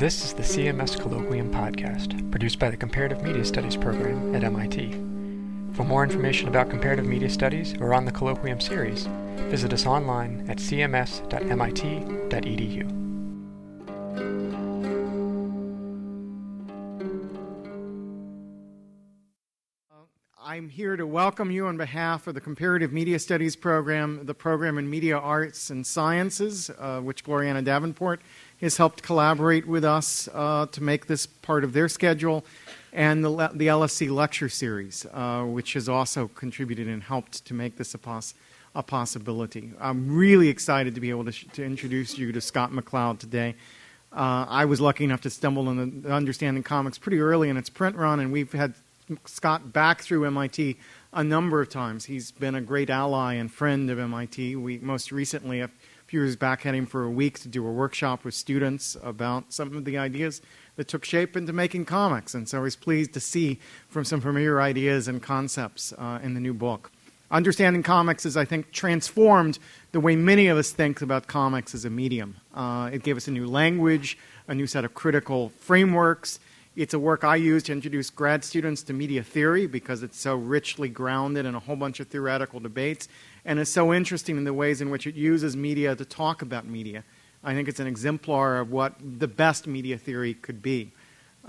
This is the CMS Colloquium podcast, produced by the Comparative Media Studies program at MIT. For more information about comparative media studies or on the Colloquium series, visit us online at cms.mit.edu. I'm here to welcome you on behalf of the Comparative Media Studies program, the program in Media Arts and Sciences, uh, which Glorianna Davenport has helped collaborate with us uh, to make this part of their schedule, and the, the LSC lecture series, uh, which has also contributed and helped to make this a, poss- a possibility. I'm really excited to be able to, sh- to introduce you to Scott McCloud today. Uh, I was lucky enough to stumble on the Understanding Comics pretty early in its print run, and we've had Scott back through MIT a number of times. He's been a great ally and friend of MIT. We most recently, a few years back, had him for a week to do a workshop with students about some of the ideas that took shape into making comics. And so I was pleased to see from some familiar ideas and concepts uh, in the new book. Understanding comics has, I think, transformed the way many of us think about comics as a medium. Uh, it gave us a new language, a new set of critical frameworks. It's a work I use to introduce grad students to media theory because it's so richly grounded in a whole bunch of theoretical debates and is so interesting in the ways in which it uses media to talk about media. I think it's an exemplar of what the best media theory could be.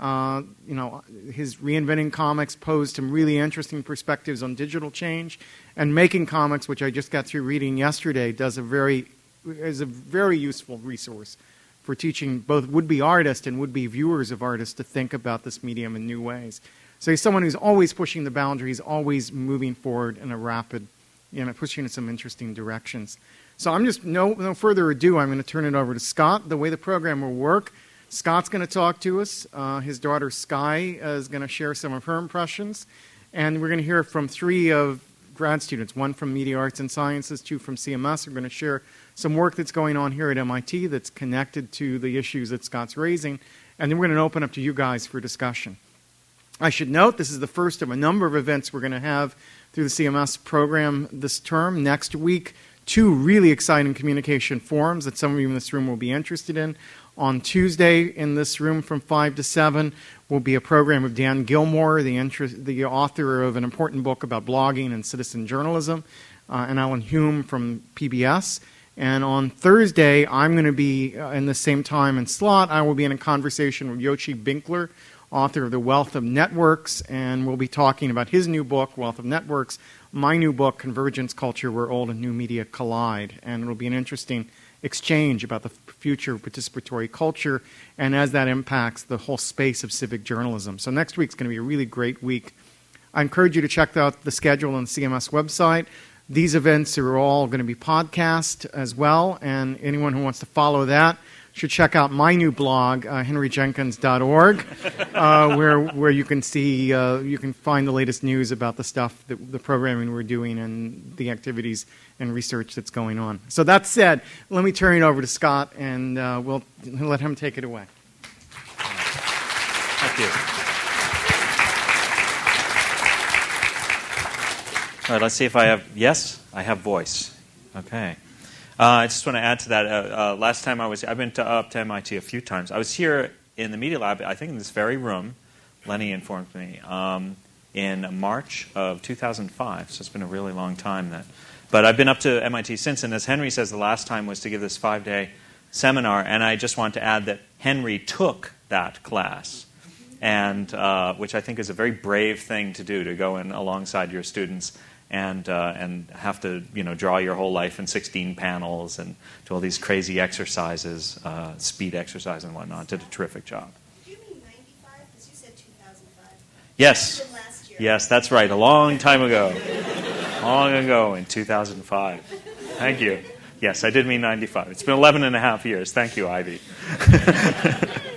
Uh, you know, his reinventing comics posed some really interesting perspectives on digital change, and making comics, which I just got through reading yesterday, does a very is a very useful resource for teaching both would-be artists and would-be viewers of artists to think about this medium in new ways. So he's someone who's always pushing the boundaries, always moving forward in a rapid, you know, pushing in some interesting directions. So I'm just no no further ado. I'm going to turn it over to Scott. The way the program will work Scott's going to talk to us. Uh, his daughter Sky is going to share some of her impressions. And we're going to hear from three of grad students one from Media Arts and Sciences, two from CMS. We're going to share some work that's going on here at MIT that's connected to the issues that Scott's raising. And then we're going to open up to you guys for discussion. I should note this is the first of a number of events we're going to have through the CMS program this term. Next week, two really exciting communication forums that some of you in this room will be interested in. On Tuesday, in this room from 5 to 7, will be a program of Dan Gillmor, the, the author of an important book about blogging and citizen journalism, uh, and Ellen Hume from PBS. And on Thursday, I'm going to be uh, in the same time and slot. I will be in a conversation with Yochai Benkler, author of The Wealth of Networks, and we'll be talking about his new book, Wealth of Networks, my new book, Convergence Culture Where Old and New Media Collide. And it'll be an interesting exchange about the future of participatory culture and as that impacts the whole space of civic journalism. So next week's going to be a really great week. I encourage you to check out the schedule on the CMS website. These events are all going to be podcast as well, and anyone who wants to follow that should check out my new blog, uh, henryjenkins.org, uh, where where you can see uh, you can find the latest news about the stuff, that, the programming we're doing, and the activities and research that's going on. So that said, let me turn it over to Scott, and uh, we'll let him take it away. Thank you. All right, let's see if I have. Yes, I have voice. Okay. Uh, I just want to add to that. Uh, uh, last time I was, I've been to, up to MIT a few times. I was here in the media lab, I think in this very room. Lenny informed me um, in March of 2005. So it's been a really long time that. But I've been up to MIT since, and as Henry says, the last time was to give this five-day seminar, and I just want to add that Henry took that class, and uh, which I think is a very brave thing to do to go in alongside your students and uh, and have to you know draw your whole life in 16 panels and do all these crazy exercises, uh, speed exercise and whatnot. Did a terrific job. Did you mean 95? Because you said 2005. Yes, Even last year. yes, that's right. A long time ago, long ago in 2005. Thank you. Yes, I did mean 95. It's been 11 and a half years. Thank you, Ivy.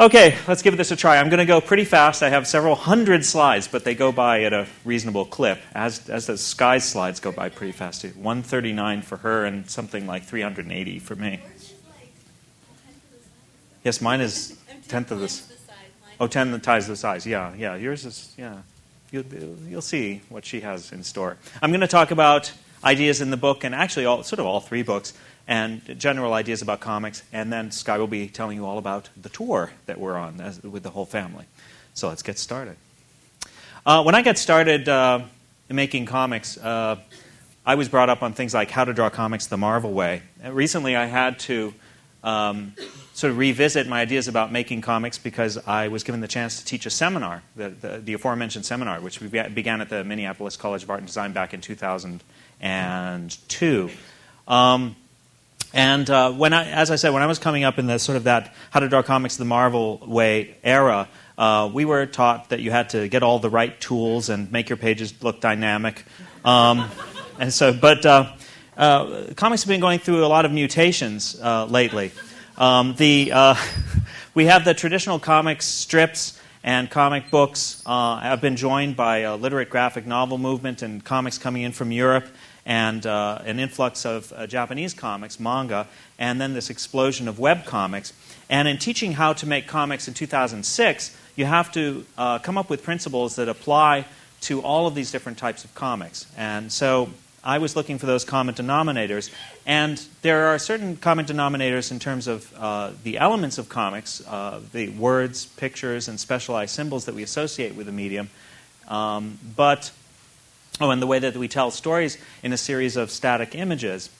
Okay, let's give this a try. I'm going to go pretty fast. I have several hundred slides, but they go by at a reasonable clip, as, as the sky slides go by pretty fast. too. 139 for her and something like 380 for me. Yes, mine is tenth of this. Oh, ten the ties the size. Yeah, yeah. Yours is yeah. You'll, you'll see what she has in store. I'm going to talk about ideas in the book, and actually, all, sort of all three books, and general ideas about comics. And then Sky will be telling you all about the tour that we're on as, with the whole family. So let's get started. Uh, when I got started uh, making comics, uh, I was brought up on things like how to draw comics the Marvel way. And recently, I had to um, sort of revisit my ideas about making comics because I was given the chance to teach a seminar, the, the, the aforementioned seminar, which we began at the Minneapolis College of Art and Design back in 2002. Um, and uh, when I, as I said, when I was coming up in the sort of that how to draw comics the Marvel way era, uh, we were taught that you had to get all the right tools and make your pages look dynamic. Um, and so, but uh, uh, comics have been going through a lot of mutations uh, lately. Um, the, uh, we have the traditional comics strips and comic books have been joined by a literate graphic novel movement and comics coming in from Europe and uh, an influx of uh, Japanese comics, manga, and then this explosion of web comics. And in teaching how to make comics in 2006, you have to uh, come up with principles that apply to all of these different types of comics. And so I was looking for those common denominators. And there are certain common denominators in terms of uh, the elements of comics, uh, the words, pictures, and specialized symbols that we associate with the medium. Um, but, oh, and the way that we tell stories in a series of static images.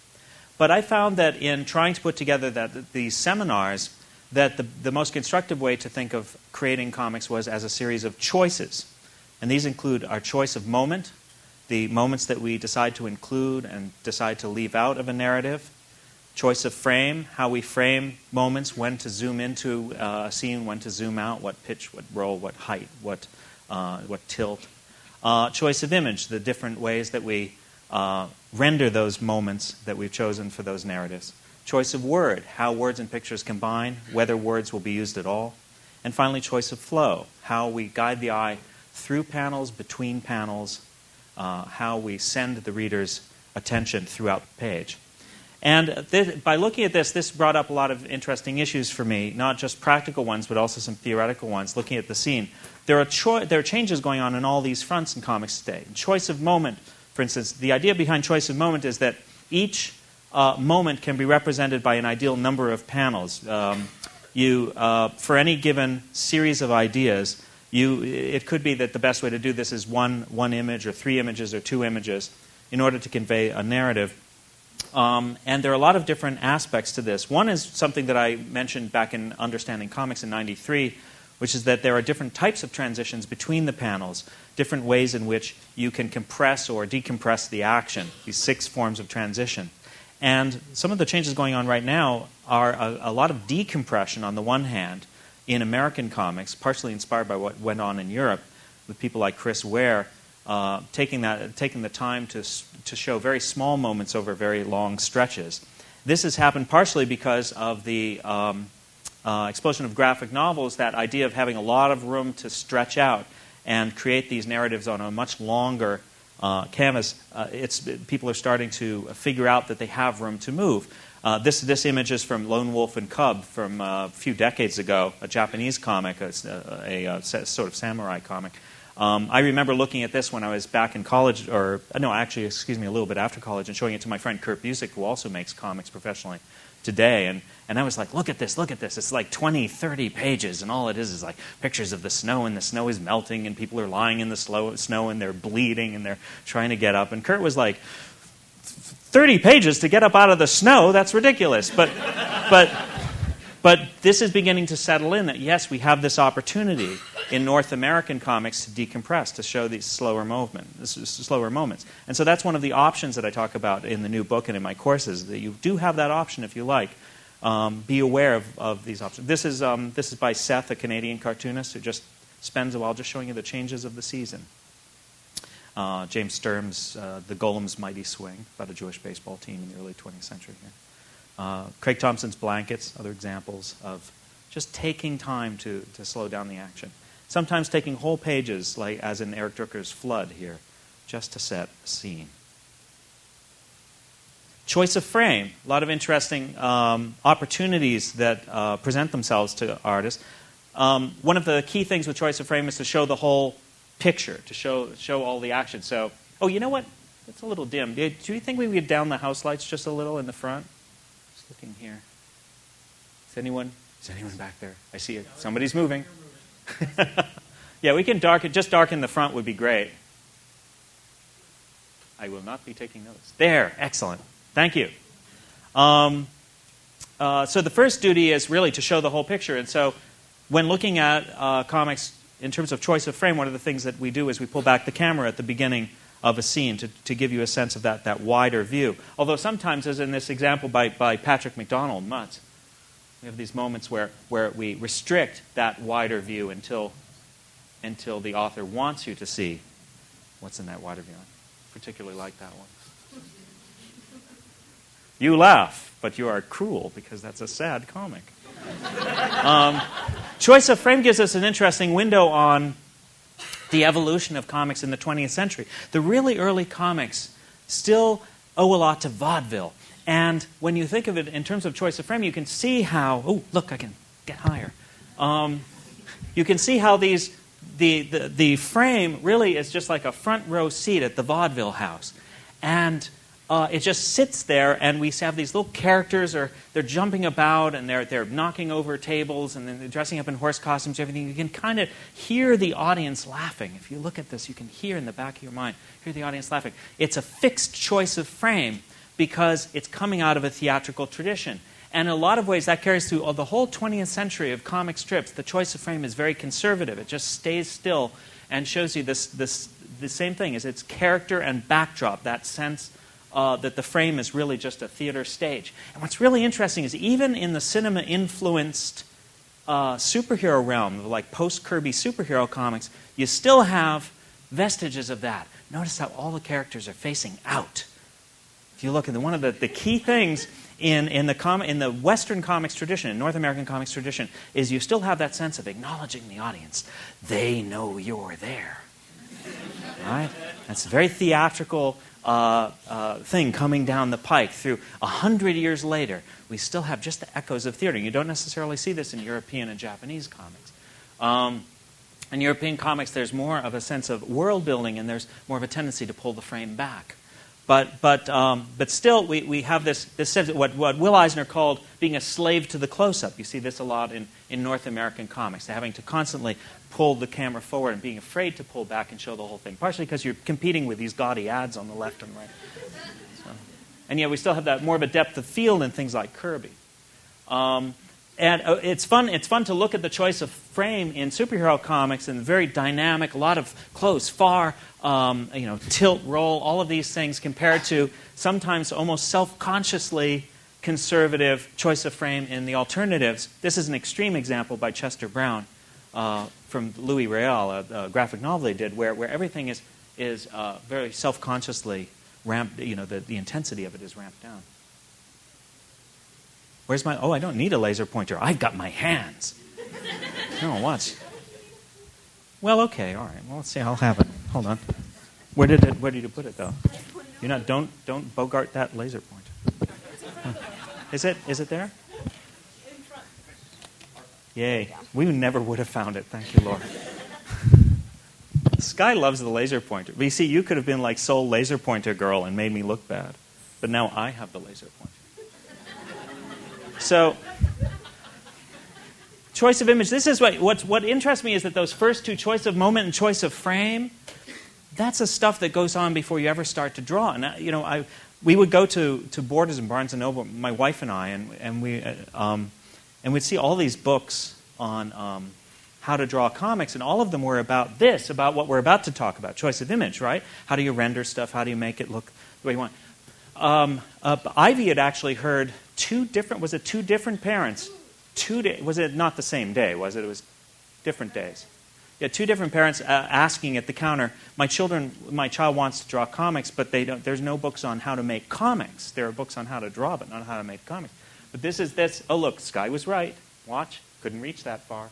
But I found that in trying to put together that, these seminars, that the, the most constructive way to think of creating comics was as a series of choices. And these include our choice of moment, the moments that we decide to include and decide to leave out of a narrative, choice of frame, how we frame moments, when to zoom into uh, a scene, when to zoom out, what pitch, what roll, what height, what, uh, what tilt, uh, choice of image, the different ways that we uh, render those moments that we've chosen for those narratives, choice of word, how words and pictures combine, whether words will be used at all, and finally, choice of flow, how we guide the eye through panels, between panels, uh, how we send the reader's attention throughout the page. And this, by looking at this, this brought up a lot of interesting issues for me, not just practical ones, but also some theoretical ones, looking at the scene. There are, cho- there are changes going on in all these fronts in comics today. Choice of moment, for instance, the idea behind choice of moment is that each uh, moment can be represented by an ideal number of panels. Um, you, uh, for any given series of ideas, you, it could be that the best way to do this is one, one image or three images or two images in order to convey a narrative. Um, and there are a lot of different aspects to this. One is something that I mentioned back in Understanding Comics in 93, which is that there are different types of transitions between the panels, different ways in which you can compress or decompress the action, these six forms of transition. And some of the changes going on right now are a, a lot of decompression on the one hand, in American comics, partially inspired by what went on in Europe with people like Chris Ware, uh, taking, that, taking the time to, to show very small moments over very long stretches. This has happened partially because of the um, uh, explosion of graphic novels, that idea of having a lot of room to stretch out and create these narratives on a much longer uh, canvas. Uh, it's, people are starting to figure out that they have room to move. Uh, this, this image is from Lone Wolf and Cub from uh, a few decades ago, a Japanese comic, a, a, a, sort of samurai comic. Um, I remember looking at this when I was back in college, or uh, no, actually, excuse me, a little bit after college, and showing it to my friend Kurt Busiek, who also makes comics professionally today. And, and I was like, look at this, look at this. It's like 20, 30 pages, and all it is is like pictures of the snow, and the snow is melting, and people are lying in the slow, snow, and they're bleeding, and they're trying to get up. And Kurt was like, 30 pages to get up out of the snow, that's ridiculous. But, but, but this is beginning to settle in that, yes, we have this opportunity in North American comics to decompress, to show these slower, movement, slower moments. And so that's one of the options that I talk about in the new book and in my courses, that you do have that option if you like. Um, be aware of, of, these options. This is, um, this is by Seth, a Canadian cartoonist who just spends a while just showing you the changes of the season. Uh, James Sturm's uh, The Golem's Mighty Swing, about a Jewish baseball team in the early 20th century here. Uh, Craig Thompson's Blankets, other examples of just taking time to, to slow down the action. Sometimes taking whole pages, like as in Eric Drooker's Flood here, just to set a scene. Choice of frame, a lot of interesting um, opportunities that uh, present themselves to artists. Um, one of the key things with choice of frame is to show the whole picture to show, show all the action. So, oh, you know what? It's a little dim. Do you think we could down the house lights just a little in the front? Just looking here. Is anyone? Is anyone back there? I see it. Somebody's moving. yeah, we can darken. Just darken the front would be great. I will not be taking notes. There, excellent. Thank you. Um, uh, so the first duty is really to show the whole picture. And so when looking at uh, comics in terms of choice of frame, one of the things that we do is we pull back the camera at the beginning of a scene to, to give you a sense of that, that wider view. Although sometimes, as in this example by, by Patrick McDonnell, Mutt, we have these moments where, where we restrict that wider view until, until the author wants you to see what's in that wider view. I particularly like that one. You laugh, but you are cruel because that's a sad comic. Um, choice of frame gives us an interesting window on the evolution of comics in the 20th century. The really early comics still owe a lot to vaudeville. And when you think of it in terms of choice of frame, you can see how, oh, look, I can get higher. Um, you can see how these, the, the, the frame really is just like a front row seat at the vaudeville house. And uh, it just sits there, and we have these little characters, or they're jumping about, and they're, they're knocking over tables, and then they're dressing up in horse costumes, everything. You can kind of hear the audience laughing. If you look at this, you can hear in the back of your mind, hear the audience laughing. It's a fixed choice of frame because it's coming out of a theatrical tradition. And in a lot of ways, that carries through the whole 20th century of comic strips. The choice of frame is very conservative. It just stays still and shows you this, this the same thing is its character and backdrop, that sense uh, that the frame is really just a theater stage. And what's really interesting is even in the cinema influenced uh, superhero realm, like post Kirby superhero comics, you still have vestiges of that. Notice how all the characters are facing out. If you look at the, one of the, the key things in, in, the com- in the Western comics tradition, in North American comics tradition, is you still have that sense of acknowledging the audience. They know you're there. Right? That's a very theatrical uh, uh, thing coming down the pike through a hundred years later. We still have just the echoes of theater. You don't necessarily see this in European and Japanese comics. Um, in European comics, there's more of a sense of world building, and there's more of a tendency to pull the frame back. But, but, um, but still, we, we have this, this sense of what, what Will Eisner called being a slave to the close up. You see this a lot in, in North American comics, having to constantly pull the camera forward and being afraid to pull back and show the whole thing, partially because you're competing with these gaudy ads on the left and right. So, and yet, we still have that more of a depth of field in things like Kirby. Um, and uh, it's fun. It's fun to look at the choice of frame in superhero comics and very dynamic, a lot of close, far, um, you know, tilt, roll, all of these things compared to sometimes almost self-consciously conservative choice of frame in the alternatives. This is an extreme example by Chester Brown uh, from Louis Riel, a, a, graphic novel they did, where, where everything is is uh, very self-consciously ramped. You know, the, the intensity of it is ramped down. Where's my, oh, I don't need a laser pointer. I've got my hands. no, watch. Well, okay, all right. Well, let's see. I'll have it. Hold on. Where did it, where did you put it, though? You're not, don't, don't bogart that laser pointer. Is it, is it there? Yay. We never would have found it. Thank you, Lord. Sky loves the laser pointer. But you see, you could have been like sole laser pointer girl and made me look bad. But now I have the laser pointer. So, choice of image. This is what, what, what interests me is that those first two, choice of moment and choice of frame, that's the stuff that goes on before you ever start to draw. And, you know, I, we would go to, to Borders and Barnes & Noble, my wife and I, and, and, we, uh, um, and we'd see all these books on um, how to draw comics, and all of them were about this, about what we're about to talk about, choice of image, right? How do you render stuff? How do you make it look the way you want? Um, uh, Ivy had actually heard two different, was it two different parents? Two day, was it not the same day, was it? It was different days. Yeah, two different parents uh, asking at the counter, my children, my child wants to draw comics, but they don't, there's no books on how to make comics. There are books on how to draw, but not how to make comics. But this is this, oh look, Sky was right. Watch, couldn't reach that far.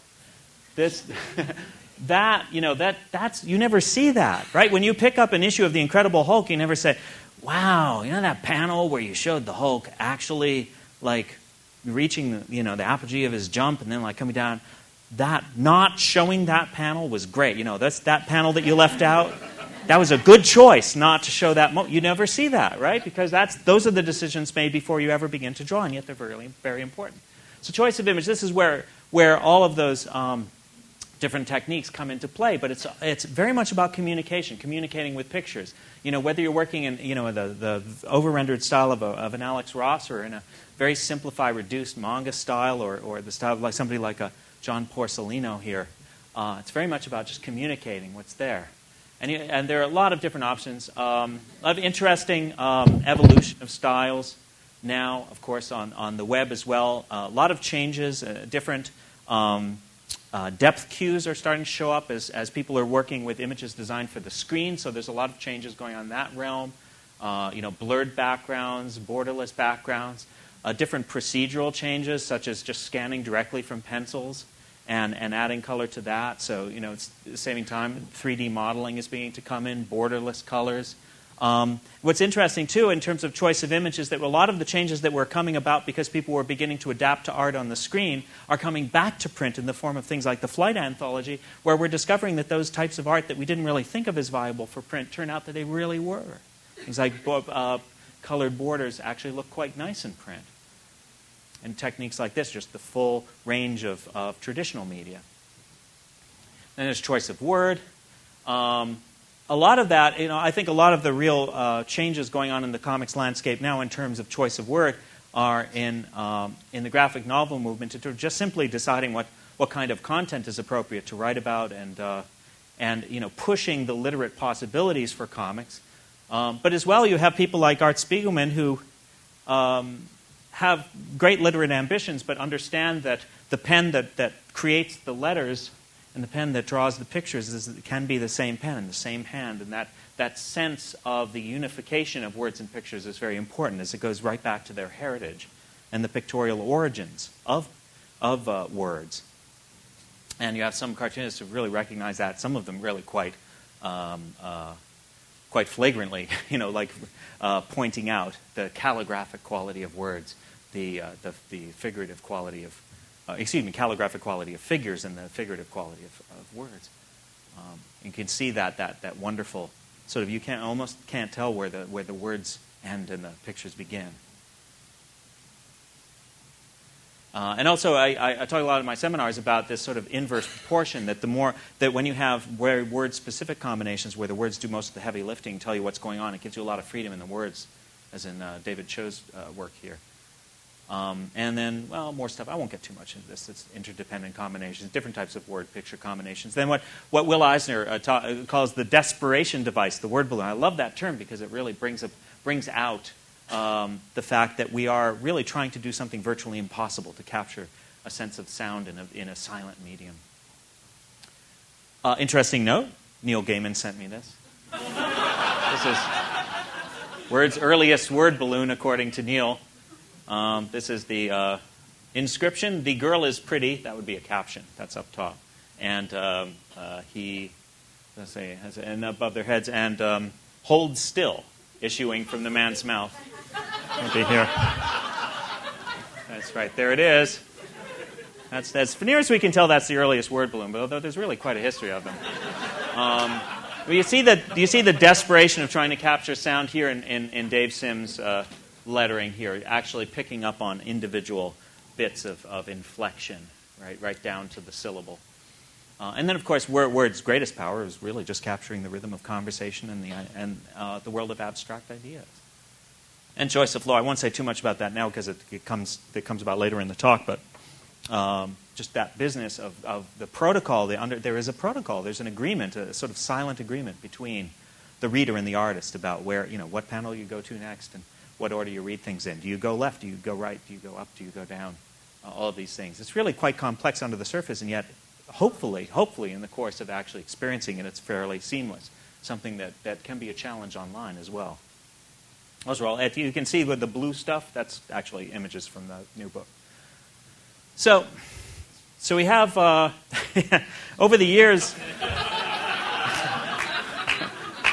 This, that, you know, that, that's, you never see that, right? When you pick up an issue of The Incredible Hulk, you never say, wow, you know that panel where you showed the Hulk actually like reaching the, you know, the apogee of his jump and then like coming down? That not showing that panel was great. You know, that's that panel that you left out. that was a good choice not to show that. Mo- you never see that, right? Because that's, those are the decisions made before you ever begin to draw, and yet they're very, very important. So, choice of image, this is where, where all of those um, different techniques come into play, but it's, it's very much about communication, communicating with pictures. You know, whether you're working in you know, the, the over-rendered style of, a, of an Alex Ross or in a very simplified, reduced manga style or, or the style of like somebody like a John Porcellino here, uh, it's very much about just communicating what's there. And, and there are a lot of different options. Um, a lot of interesting um, evolution of styles now, of course, on, on the web as well. Uh, a lot of changes, uh, different um, uh, depth cues are starting to show up as, as people are working with images designed for the screen. So there's a lot of changes going on in that realm. Uh, you know, blurred backgrounds, borderless backgrounds, uh, different procedural changes, such as just scanning directly from pencils and, and adding color to that. So, you know, it's saving time. 3D modeling is beginning to come in, borderless colors. Um, what's interesting, too, in terms of choice of image, is that a lot of the changes that were coming about because people were beginning to adapt to art on the screen are coming back to print in the form of things like the Flight Anthology, where we're discovering that those types of art that we didn't really think of as viable for print turn out that they really were. Things like uh, colored borders actually look quite nice in print. And techniques like this, just the full range of, of traditional media. Then there's choice of word. Um, a lot of that, you know, I think a lot of the real uh, changes going on in the comics landscape now in terms of choice of word are in, um, in the graphic novel movement, to just simply deciding what, what kind of content is appropriate to write about and, uh, and you know, pushing the literate possibilities for comics. Um, but as well, you have people like Art Spiegelman who um, have great literate ambitions, but understand that the pen that, that creates the letters and the pen that draws the pictures is, can be the same pen and the same hand. And that, that sense of the unification of words and pictures is very important as it goes right back to their heritage and the pictorial origins of, of uh, words. And you have some cartoonists who really recognize that, some of them really quite, um, uh, quite flagrantly, you know, like uh, pointing out the calligraphic quality of words, the, uh, the, the figurative quality of, uh, excuse me, calligraphic quality of figures and the figurative quality of, of words. Um, you can see that, that, that wonderful sort of, you can't, almost can't tell where the, where the words end and the pictures begin. Uh, and also, I, I, I, talk a lot in my seminars about this sort of inverse proportion that the more that when you have very word-specific combinations where the words do most of the heavy lifting, tell you what's going on, it gives you a lot of freedom in the words, as in uh, David Choe's uh, work here. Um, and then, well, more stuff. I won't get too much into this. It's interdependent combinations, different types of word picture combinations. Then what, what Will Eisner uh, ta- uh, calls the desperation device, the word balloon. I love that term because it really brings, up, brings out um, the fact that we are really trying to do something virtually impossible to capture a sense of sound in a, in a silent medium. Uh, interesting note Neil Gaiman sent me this. this is Word's earliest word balloon, according to Neil. Um, this is the uh, inscription. The girl is pretty. That would be a caption. That's up top. And um, uh, he, let's say, has, and above their heads, and um, hold still, issuing from the man's mouth. It'll be here. That's right. There it is. That's, as near as we can tell, that's the earliest word balloon, but although there's really quite a history of them. Um, you see the, you see the desperation of trying to capture sound here in, in, in Dave Sim's uh, lettering here, actually picking up on individual bits of, of inflection, right, right down to the syllable. Uh, and then, of course, word, word's greatest power is really just capturing the rhythm of conversation and the, and, uh, the world of abstract ideas. And choice of flow, I won't say too much about that now because it, it, comes, it comes about later in the talk, but um, just that business of, of the protocol, the under, there is a protocol, there's an agreement, a sort of silent agreement between the reader and the artist about where, you know, what panel you go to next and what order you read things in. Do you go left? Do you go right? Do you go up? Do you go down? Uh, all of these things. It's really quite complex under the surface, and yet, hopefully, hopefully, in the course of actually experiencing it, it's fairly seamless. Something that, that can be a challenge online as well. Those are all, you can see with the blue stuff, that's actually images from the new book. So, so we have, uh, over the years,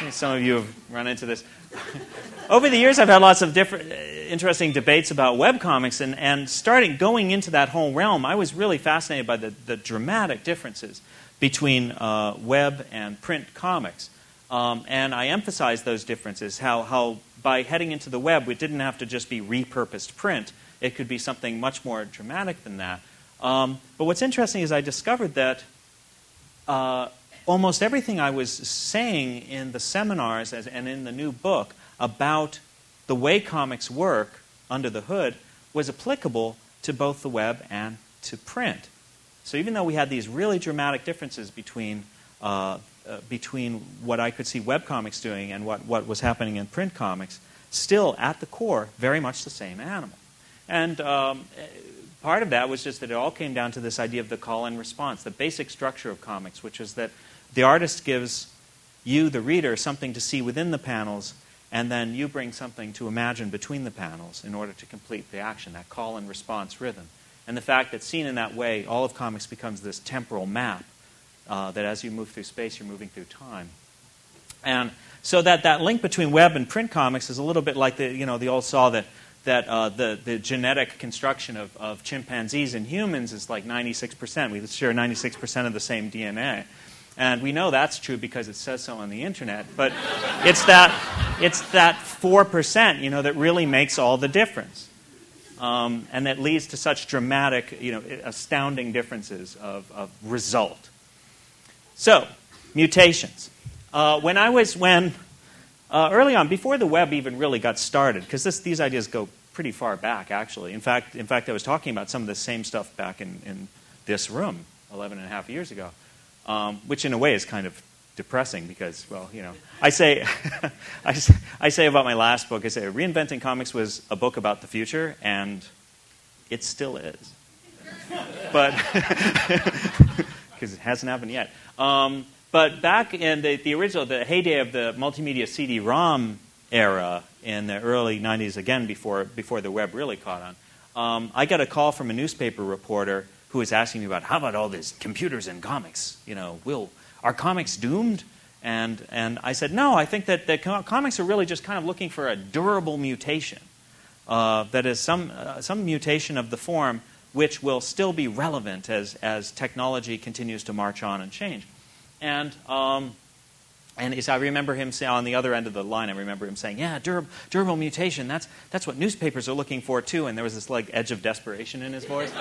some of you have run into this over the years, I've had lots of different, uh, interesting debates about webcomics, and, and starting going into that whole realm, I was really fascinated by the, the dramatic differences between uh, web and print comics. Um, and I emphasized those differences, how, how by heading into the web, it didn't have to just be repurposed print. It could be something much more dramatic than that. Um, but what's interesting is I discovered that uh, almost everything I was saying in the seminars and in the new book about the way comics work under the hood was applicable to both the web and to print. So even though we had these really dramatic differences between, uh, uh, between what I could see web comics doing and what, what was happening in print comics, still at the core, very much the same animal. And um, part of that was just that it all came down to this idea of the call and response, the basic structure of comics, which is that the artist gives you, the reader, something to see within the panels, and then you bring something to imagine between the panels in order to complete the action, that call and response rhythm. And the fact that seen in that way, all of comics becomes this temporal map uh, that as you move through space, you're moving through time. And so that, that link between web and print comics is a little bit like the, you know, the old saw that, that uh, the, the genetic construction of, of chimpanzees and humans is like 96%. We share 96% of the same DNA. And we know that's true because it says so on the internet. But it's that, it's that 4%, you know, that really makes all the difference um, and that leads to such dramatic, you know, astounding differences of, of result. So, mutations. Uh, when I was, when, uh, early on, before the web even really got started, because these ideas go pretty far back, actually. In fact, in fact, I was talking about some of the same stuff back in, in this room 11 and a half years ago, um, which in a way is kind of depressing because, well, you know, I say, I, I say about my last book, I say Reinventing Comics was a book about the future, and it still is. but, because it hasn't happened yet. Um, but back in the, the original, the heyday of the multimedia CD ROM era in the early 90s, again, before, before the web really caught on, um, I got a call from a newspaper reporter who was asking me about how about all these computers and comics? You know, will are comics doomed? And, and I said, no, I think that, that comics are really just kind of looking for a durable mutation. Uh, that is, some, uh, some mutation of the form which will still be relevant as, as technology continues to march on and change. And, um, and I remember him saying on the other end of the line, I remember him saying, "Yeah, durable, durable mutation. That's that's what newspapers are looking for too." And there was this like edge of desperation in his voice.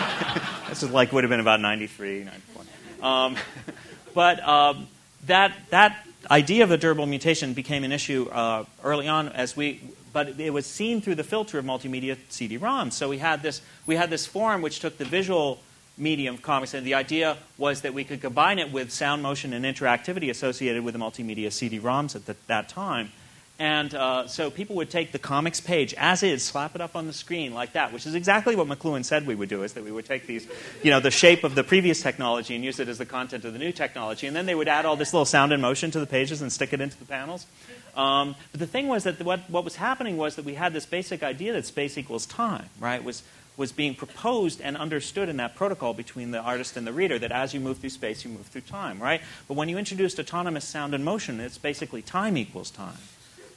this is like would have been about 93, 94. Um, but um, that, that idea of a durable mutation became an issue uh, early on as we but it was seen through the filter of multimedia CD-ROMs. So we had this we had this form which took the visual medium of comics, and the idea was that we could combine it with sound, motion, and interactivity associated with the multimedia CD-ROMs at the, that time, and uh, so people would take the comics page as is, slap it up on the screen like that, which is exactly what McLuhan said we would do, is that we would take these, you know, the shape of the previous technology and use it as the content of the new technology. And then they would add all this little sound and motion to the pages and stick it into the panels. Um, but the thing was that what, what was happening was that we had this basic idea that space equals time, right? Was, was being proposed and understood in that protocol between the artist and the reader that as you move through space, you move through time, right? But when you introduced autonomous sound and motion, it's basically time equals time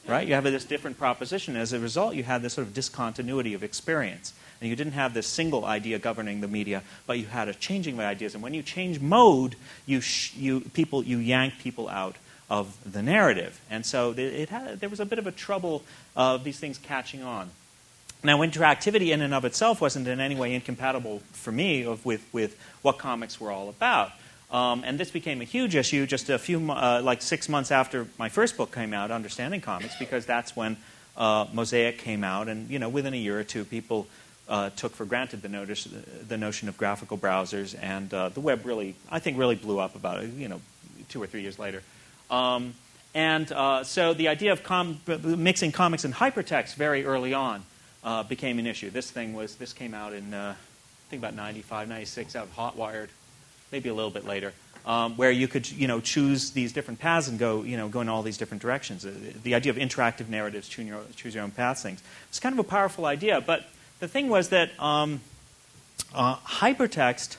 right? You have this different proposition. As a result, you have this sort of discontinuity of experience. And you didn't have this single idea governing the media, but you had a changing of ideas. And when you change mode, you, sh- you, people, you yank people out of the narrative. And so it had, there was a bit of a trouble of these things catching on. Now, interactivity in and of itself wasn't in any way incompatible for me of, with, with what comics were all about. Um, and this became a huge issue just a few, uh, like six months after my first book came out, Understanding Comics, because that's when uh, Mosaic came out, and you know, within a year or two, people uh, took for granted the, notice, the notion of graphical browsers, and uh, the web really, I think, really blew up about you know, two or three years later. Um, and uh, so the idea of com- mixing comics and hypertext very early on uh, became an issue. This thing was, this came out in, I think about 95, 96, out of Hotwired maybe a little bit later, um, where you could you know, choose these different paths and go, you know, go in all these different directions. Uh, the idea of interactive narratives, choose your, choose your own paths things. It's kind of a powerful idea, but the thing was that um, uh, hypertext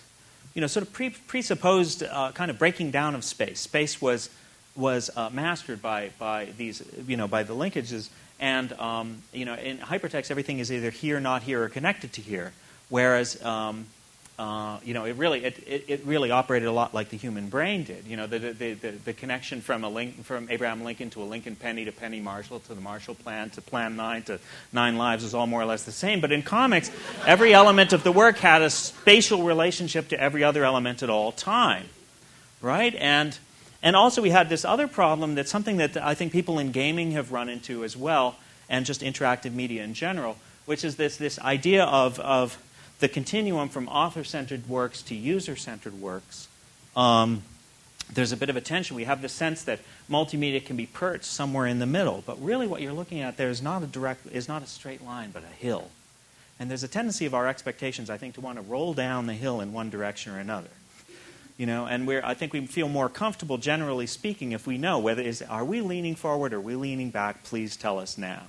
you know, sort of pre- presupposed uh, kind of breaking down of space. Space was, was uh, mastered by, by these, you know, by the linkages. And, um, you know, in hypertext, everything is either here, not here, or connected to here. Whereas um, uh, you know, it really it, it, it, really operated a lot like the human brain did. You know, the the, the, the connection from a link, from Abraham Lincoln to a Lincoln Penny to Penny Marshall to the Marshall Plan to Plan Nine to Nine Lives is all more or less the same. But in comics, every element of the work had a spatial relationship to every other element at all time, right? And and also we had this other problem that's something that I think people in gaming have run into as well, and just interactive media in general, which is this this idea of of the continuum from author centered works to user centered works, um, there's a bit of a tension. We have the sense that multimedia can be perched somewhere in the middle, but really what you're looking at there is not a direct, is not a straight line, but a hill. And there's a tendency of our expectations, I think, to want to roll down the hill in one direction or another. You know, and we're, I think we feel more comfortable, generally speaking, if we know whether is are we leaning forward or are we leaning back. Please tell us now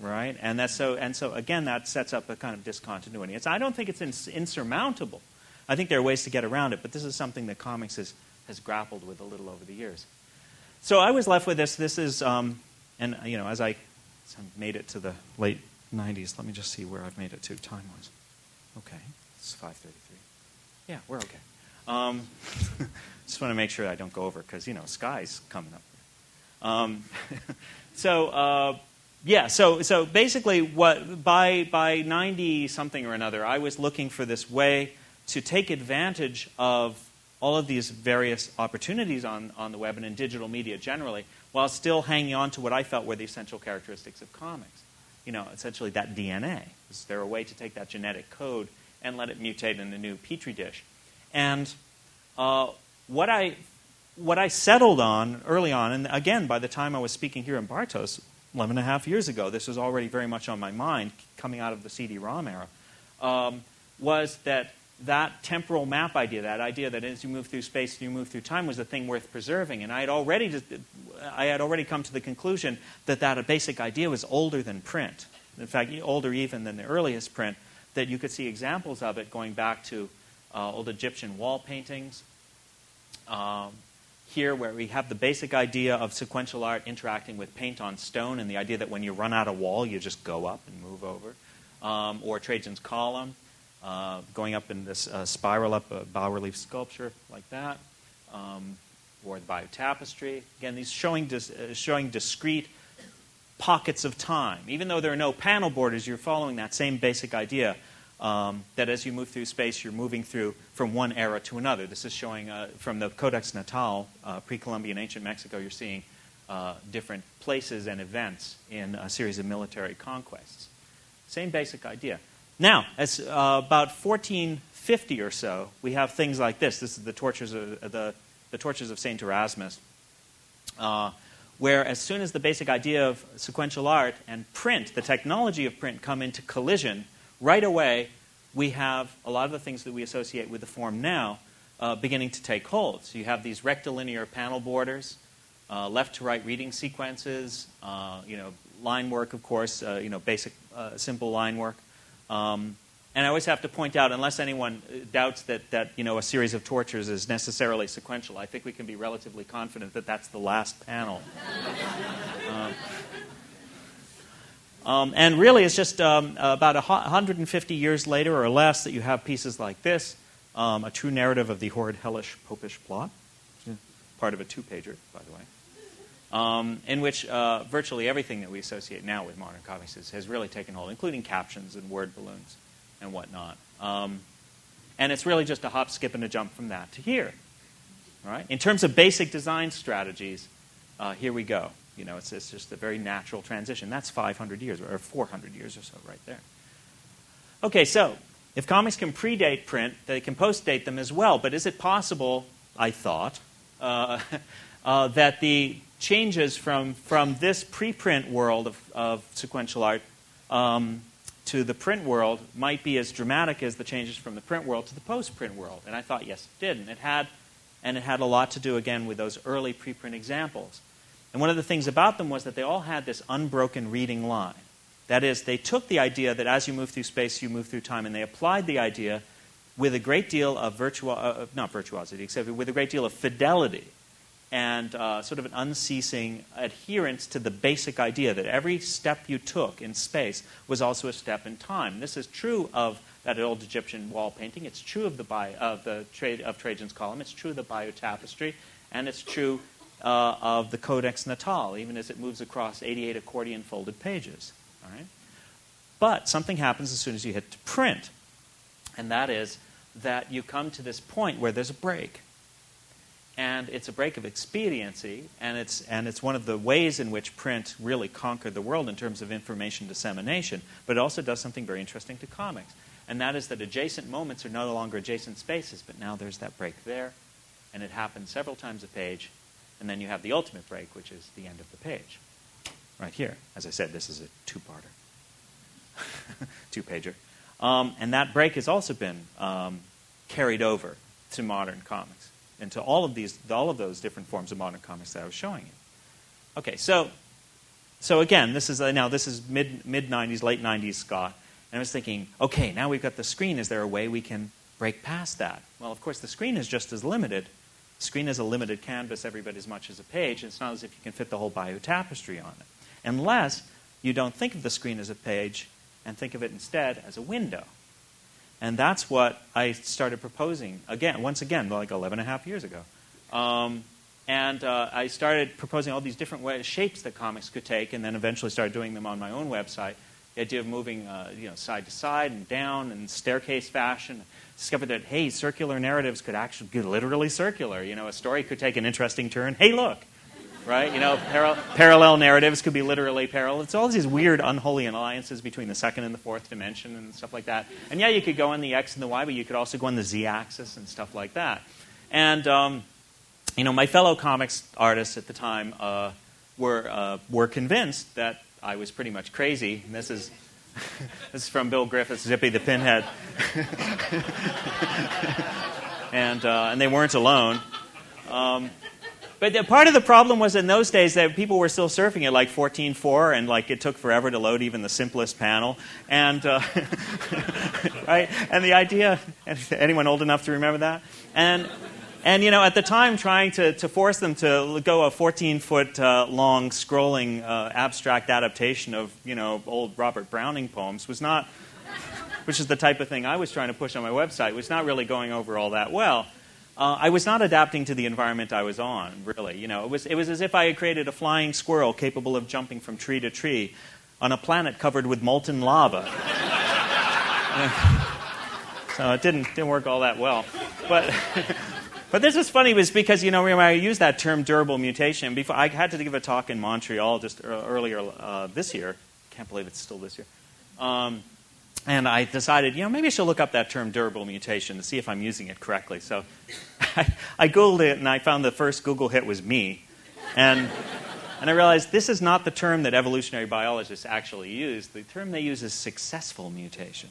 right? And that's so. And so again, that sets up a kind of discontinuity. It's, I don't think it's ins- insurmountable. I think there are ways to get around it, but this is something that comics has, has grappled with a little over the years. So I was left with this. This is, um, and you know, as I made it to the late 90s, let me just see where I've made it to time wise. Okay, it's 5:33. Yeah, we're okay. Um, just want to make sure I don't go over because you know, sky's coming up. Um, so. Uh, yeah, so, so basically, what, by, by 90 something or another, I was looking for this way to take advantage of all of these various opportunities on, on the web and in digital media generally, while still hanging on to what I felt were the essential characteristics of comics. You know, essentially that DNA. Is there a way to take that genetic code and let it mutate in a new petri dish? And uh, what I what I settled on early on, and again, by the time I was speaking here in Bartos, 11 and a half years ago, this was already very much on my mind coming out of the CD-ROM era, um, was that that temporal map idea, that idea that as you move through space, you move through time, was a thing worth preserving. And I had already, just, I had already come to the conclusion that that basic idea was older than print. In fact, older even than the earliest print, that you could see examples of it going back to uh, old Egyptian wall paintings, um, here where we have the basic idea of sequential art interacting with paint on stone and the idea that when you run out of wall, you just go up and move over. Um, or Trajan's column, uh, going up in this uh, spiral up a bas relief sculpture like that. Um, or the Bayeux Tapestry. Again, these showing, dis- uh, showing discrete pockets of time. Even though there are no panel borders, you're following that same basic idea um, that as you move through space, you're moving through from one era to another. This is showing uh, from the Codex Nuttall, uh, pre Columbian ancient Mexico, you're seeing uh, different places and events in a series of military conquests. Same basic idea. Now, as uh, about 1450 or so, we have things like this. This is the tortures of, the, the tortures of St. Erasmus, uh, where as soon as the basic idea of sequential art and print, the technology of print, come into collision, right away, we have a lot of the things that we associate with the form now uh, beginning to take hold. So you have these rectilinear panel borders, uh, left to right reading sequences, uh, you know, line work, of course, uh, you know, basic, uh, simple line work. Um, and I always have to point out, unless anyone uh, doubts that, that you know, a series of tortures is necessarily sequential, I think we can be relatively confident that that's the last panel. um, um, and really, it's just um, about 150 years later or less that you have pieces like this um, a true narrative of the horrid, hellish, popish plot, part of a two pager, by the way, um, in which uh, virtually everything that we associate now with modern comics is, has really taken hold, including captions and word balloons and whatnot. Um, and it's really just a hop, skip, and a jump from that to here. Right? In terms of basic design strategies, uh, here we go. You know, it's, it's just a very natural transition. That's 500 years or 400 years or so right there. Okay, so if comics can predate print, they can postdate them as well. But is it possible, I thought, uh, uh, that the changes from, from this preprint world of, of sequential art um, to the print world might be as dramatic as the changes from the print world to the post-print world? And I thought, yes, it did. And it had, and it had a lot to do, again, with those early preprint examples. And one of the things about them was that they all had this unbroken reading line. That is, they took the idea that as you move through space, you move through time, and they applied the idea with a great deal of virtuo- uh, not virtuosity, except with a great deal of fidelity. and uh, sort of an unceasing adherence to the basic idea that every step you took in space was also a step in time. This is true of that old Egyptian wall painting. It's true of the, Bi- of the trade of Trajan's column. It's true of the Bayeux tapestry, and it's true uh, of the Codex Nuttall, even as it moves across 88 accordion folded pages. All right? But something happens as soon as you hit to print, and that is that you come to this point where there's a break. And it's a break of expediency, and it's, and it's one of the ways in which print really conquered the world in terms of information dissemination. But it also does something very interesting to comics, and that is that adjacent moments are no longer adjacent spaces, but now there's that break there, and it happens several times a page, and then you have the ultimate break, which is the end of the page. Right here. As I said, this is a two parter, two pager. Um, and that break has also been um, carried over to modern comics and to all of these, all of those different forms of modern comics that I was showing you. Okay, so, so again, this is uh, now this is mid mid '90s, late '90s Scott, and I was thinking, okay, now we've got the screen. Is there a way we can break past that? Well, of course, the screen is just as limited. Screen is a limited canvas, every bit as much as a page. and It's not as if you can fit the whole Bayeux tapestry on it, unless you don't think of the screen as a page and think of it instead as a window. And that's what I started proposing again, once again, like 11 and a half years ago. Um, and uh, I started proposing all these different ways, shapes that comics could take, and then eventually started doing them on my own website. The idea of moving, uh, you know, side to side and down in staircase fashion. Discovered that hey, circular narratives could actually be literally circular. You know, a story could take an interesting turn. Hey, look, right? You know, par- parallel narratives could be literally parallel. It's all these weird, unholy alliances between the second and the fourth dimension and stuff like that. And yeah, you could go on the x and the y, but you could also go on the z axis and stuff like that. And um, you know, my fellow comics artists at the time uh, were uh, were convinced that I was pretty much crazy. And this is this is from Bill Griffith's Zippy the Pinhead. and, uh, and they weren't alone. Um, but the, part of the problem was in those days that people were still surfing at like 14.4 and like it took forever to load even the simplest panel. And, uh, right? And the idea, anyone old enough to remember that? And, and you know, at the time, trying to, to force them to go a 14 foot uh, long scrolling uh, abstract adaptation of, you know, old Robert Browning poems was not, which is the type of thing I was trying to push on my website, was not really going over all that well uh, I was not adapting to the environment I was on, really. You know, it was, it was as if I had created a flying squirrel capable of jumping from tree to tree on a planet covered with molten lava. so it didn't, didn't work all that well. But, but this is funny was because, you know, I used that term durable mutation, before, I had to give a talk in Montreal just earlier uh, this year. I Can't believe it's still this year. Um, and I decided, you know, maybe I should look up that term durable mutation to see if I'm using it correctly. So I, I Googled it and I found the first Google hit was me. And, and I realized this is not the term that evolutionary biologists actually use. The term they use is successful mutation.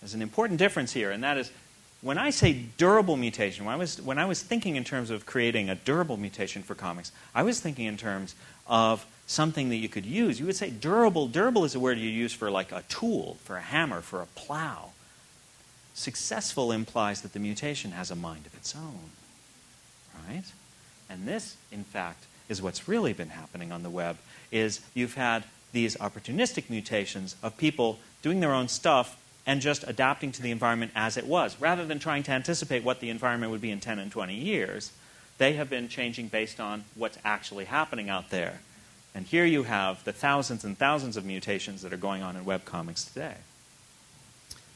There's an important difference here, and that is when I say durable mutation, when I was, when I was thinking in terms of creating a durable mutation for comics, I was thinking in terms of something that you could use. You would say durable. Durable is a word you use for like a tool, for a hammer, for a plow. Successful implies that the mutation has a mind of its own. Right? And this, in fact, is what's really been happening on the web is you've had these opportunistic mutations of people doing their own stuff and just adapting to the environment as it was. Rather than trying to anticipate what the environment would be in 10 and 20 years, they have been changing based on what's actually happening out there. And here you have the thousands and thousands of mutations that are going on in webcomics today.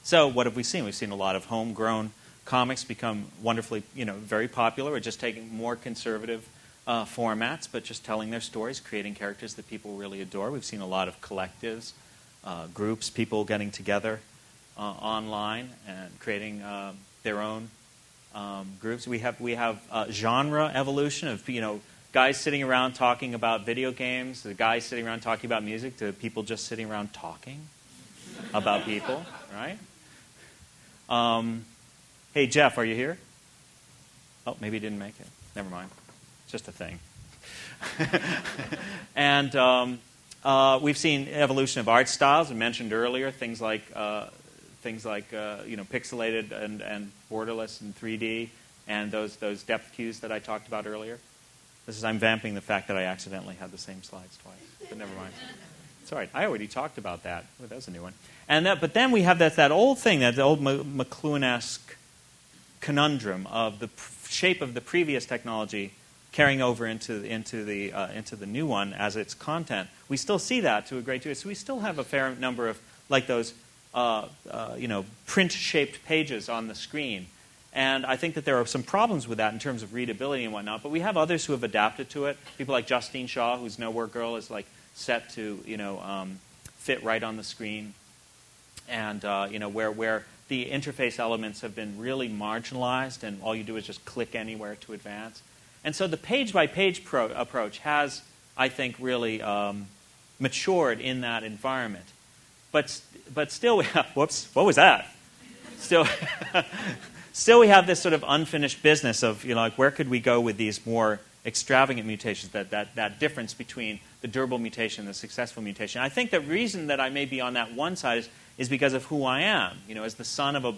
So, what have we seen? We've seen a lot of homegrown comics become wonderfully, you know, very popular, or just taking more conservative uh, formats, but just telling their stories, creating characters that people really adore. We've seen a lot of collectives, uh, groups, people getting together uh, online and creating uh, their own um, groups. We have we have uh, genre evolution of you know guys sitting around talking about video games, the guys sitting around talking about music, to people just sitting around talking about people, right? Um, hey, Jeff, are you here? Oh, maybe he didn't make it. Never mind. Just a thing. and um, uh, we've seen evolution of art styles. I mentioned earlier things like uh, things like uh, you know pixelated and, and borderless and 3D, and those those depth cues that I talked about earlier. This is I'm vamping the fact that I accidentally had the same slides twice, but never mind. It's all right. I already talked about that. Oh, that was a new one. And that, but then we have that, that old thing, that old McLuhan-esque conundrum of the shape of the previous technology carrying over into, into, the, uh, into the new one as its content. We still see that to a great degree. So we still have a fair number of, like those, uh, uh, you know, print-shaped pages on the screen and I think that there are some problems with that in terms of readability and whatnot. But we have others who have adapted to it. People like Justine Shaw, whose Nowhere Girl is like set to you know um, fit right on the screen, and uh, you know where where the interface elements have been really marginalized, and all you do is just click anywhere to advance. And so the page by page approach has, I think, really um, matured in that environment. But but still, we have, whoops, what was that? Still. still we have this sort of unfinished business of, you know, like where could we go with these more extravagant mutations, that, that, that difference between the durable mutation and the successful mutation. I think the reason that I may be on that one side is, is because of who I am. You know, as the son of a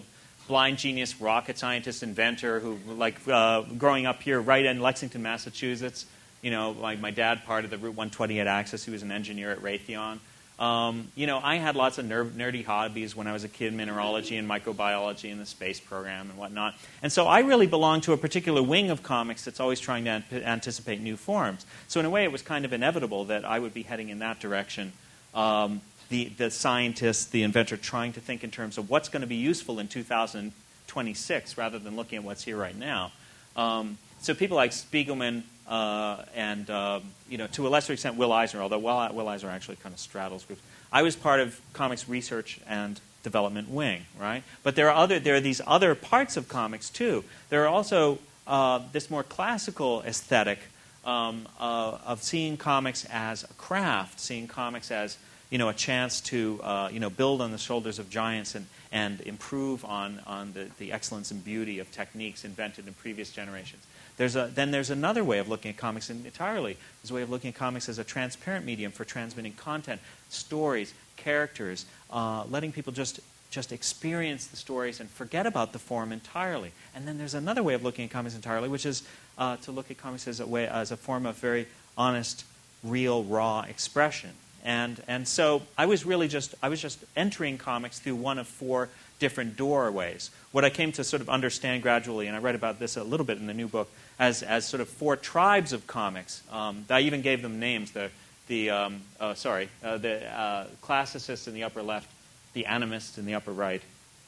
blind genius rocket scientist, inventor, who, like, uh, growing up here right in Lexington, Massachusetts, you know, like my dad, part of the Route 128 axis, he was an engineer at Raytheon. Um, you know, I had lots of nerdy hobbies when I was a kid, mineralogy and microbiology and the space program and whatnot. And so I really belonged to a particular wing of comics that's always trying to anticipate new forms. So in a way, it was kind of inevitable that I would be heading in that direction. Um, the, the scientist, the inventor, trying to think in terms of what's going to be useful in 2026 rather than looking at what's here right now. Um, so people like Spiegelman uh, and uh, you know to a lesser extent Will Eisner, although Will, Will Eisner actually kind of straddles groups. I was part of comics research and development wing, right? But there are other there are these other parts of comics too. There are also uh, this more classical aesthetic um, uh, of seeing comics as a craft, seeing comics as you know a chance to uh, you know build on the shoulders of giants and and improve on on the, the excellence and beauty of techniques invented in previous generations. There's a, then there's another way of looking at comics entirely. There's a way of looking at comics as a transparent medium for transmitting content, stories, characters, uh, letting people just just experience the stories and forget about the form entirely. And then there's another way of looking at comics entirely, which is uh, to look at comics as a way as a form of very honest, real, raw expression. And and so I was really just I was just entering comics through one of four different doorways. What I came to sort of understand gradually, and I read about this a little bit in the new book, as, as sort of four tribes of comics. Um, I even gave them names. The, the um, oh, sorry, uh, the uh, classicists in the upper left, the animists in the upper right.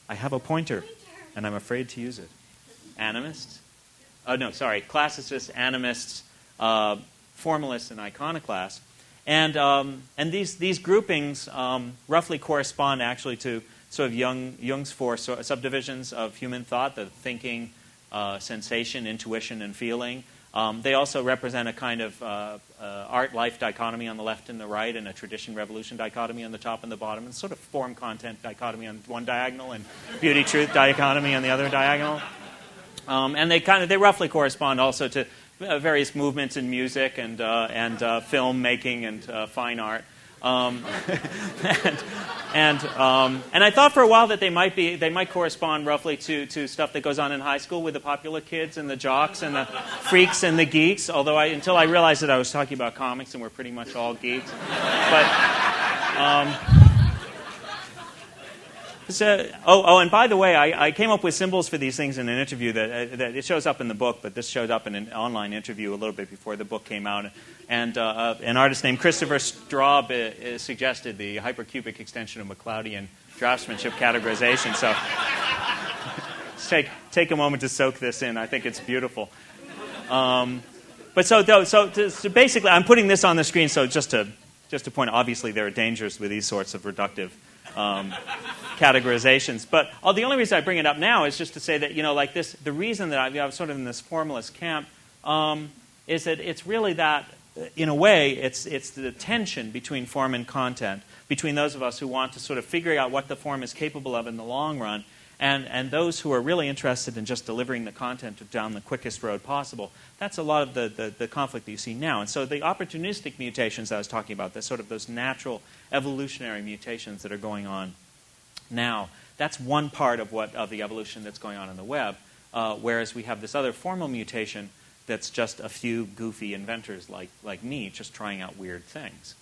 I have a pointer, and I'm afraid to use it. Animists? Oh, no, sorry. Classicists, animists, uh, formalists, and iconoclasts. And, um, and these, these groupings um, roughly correspond actually to sort of Jung, Jung's four subdivisions of human thought the thinking, uh, sensation, intuition, and feeling. Um, they also represent a kind of uh, uh, art life dichotomy on the left and the right, and a tradition revolution dichotomy on the top and the bottom, and sort of form content dichotomy on one diagonal, and beauty truth dichotomy on the other diagonal. Um, and they kind of they roughly correspond also to uh, various movements in music and uh, and uh, film making and fine art. Um, and and, um, and I thought for a while that they might be they might correspond roughly to, to stuff that goes on in high school with the popular kids and the jocks and the freaks and the geeks. Although I until I realized that I was talking about comics and we're pretty much all geeks. But um, so, oh, oh, and by the way, I, I, came up with symbols for these things in an interview that, uh, that, it shows up in the book, but this showed up in an online interview a little bit before the book came out. And uh, uh an artist named Christopher Straub uh, suggested the hypercubic extension of McCloudian draftsmanship categorization. So take, take a moment to soak this in. I think it's beautiful. Um, but so, so, so basically, I'm putting this on the screen so just to, just to point, obviously, there are dangers with these sorts of reductive um, categorizations. But uh, the only reason I bring it up now is just to say that, you know, like this, the reason that I, am sort of in this formalist camp um, is that it's really that, in a way, it's, it's the tension between form and content, between those of us who want to sort of figure out what the form is capable of in the long run, and, and those who are really interested in just delivering the content down the quickest road possible. That's a lot of the, the, the conflict that you see now. And so the opportunistic mutations I was talking about, the sort of those natural evolutionary mutations that are going on now, that's one part of, what, of the evolution that's going on in the web. Uh, whereas we have this other formal mutation that's just a few goofy inventors like, like me just trying out weird things.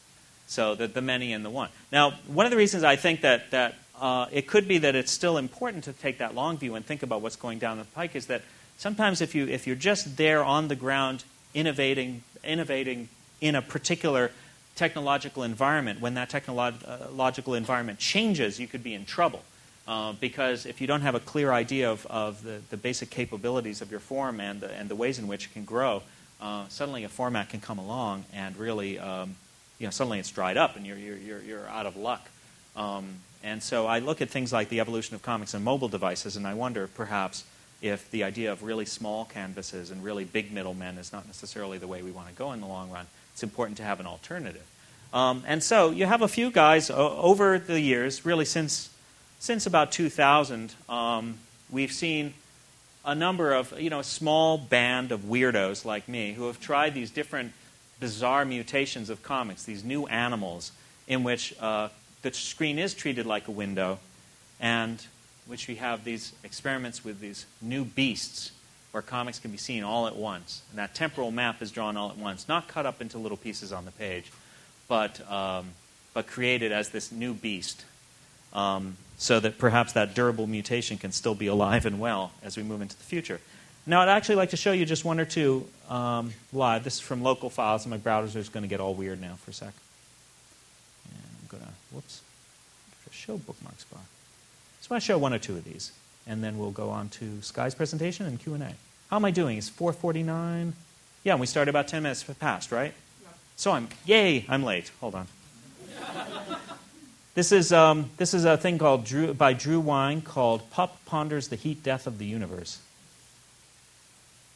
So the, the many and the one. Now, one of the reasons I think that, that uh, it could be that it's still important to take that long view and think about what's going down the pike is that sometimes if, you, if you're just there on the ground innovating, innovating in a particular technological environment, when that technological environment changes, you could be in trouble. Uh, because if you don't have a clear idea of, of the, the, basic capabilities of your form and the, and the ways in which it can grow, uh, suddenly a format can come along and really, um, you know, suddenly it's dried up and you're, you're, you're out of luck. Um, and so I look at things like the evolution of comics and mobile devices, and I wonder perhaps if the idea of really small canvases and really big middlemen is not necessarily the way we want to go in the long run. It's important to have an alternative. Um, and so you have a few guys over the years, really since since about 2000, um, we've seen a number of, you know, a small band of weirdos like me who have tried these different bizarre mutations of comics, these new animals in which uh, the screen is treated like a window, and which we have these experiments with these new beasts where comics can be seen all at once. And that temporal map is drawn all at once, not cut up into little pieces on the page, but, um, but created as this new beast. Um, so that perhaps that durable mutation can still be alive and well as we move into the future. Now, I'd actually like to show you just one or two um, live. This is from local files, and my browser is going to get all weird now for a sec. And I'm going to, whoops, show bookmarks bar. So I want to show one or two of these, and then we'll go on to Sky's presentation and Q&A. How am I doing? It's 449? Yeah, and we started about 10 minutes past, right? Yeah. So I'm, yay, I'm late. Hold on. This is, um, this is a thing called Drew, by Drew Weing called Pup Ponders the Heat Death of the Universe.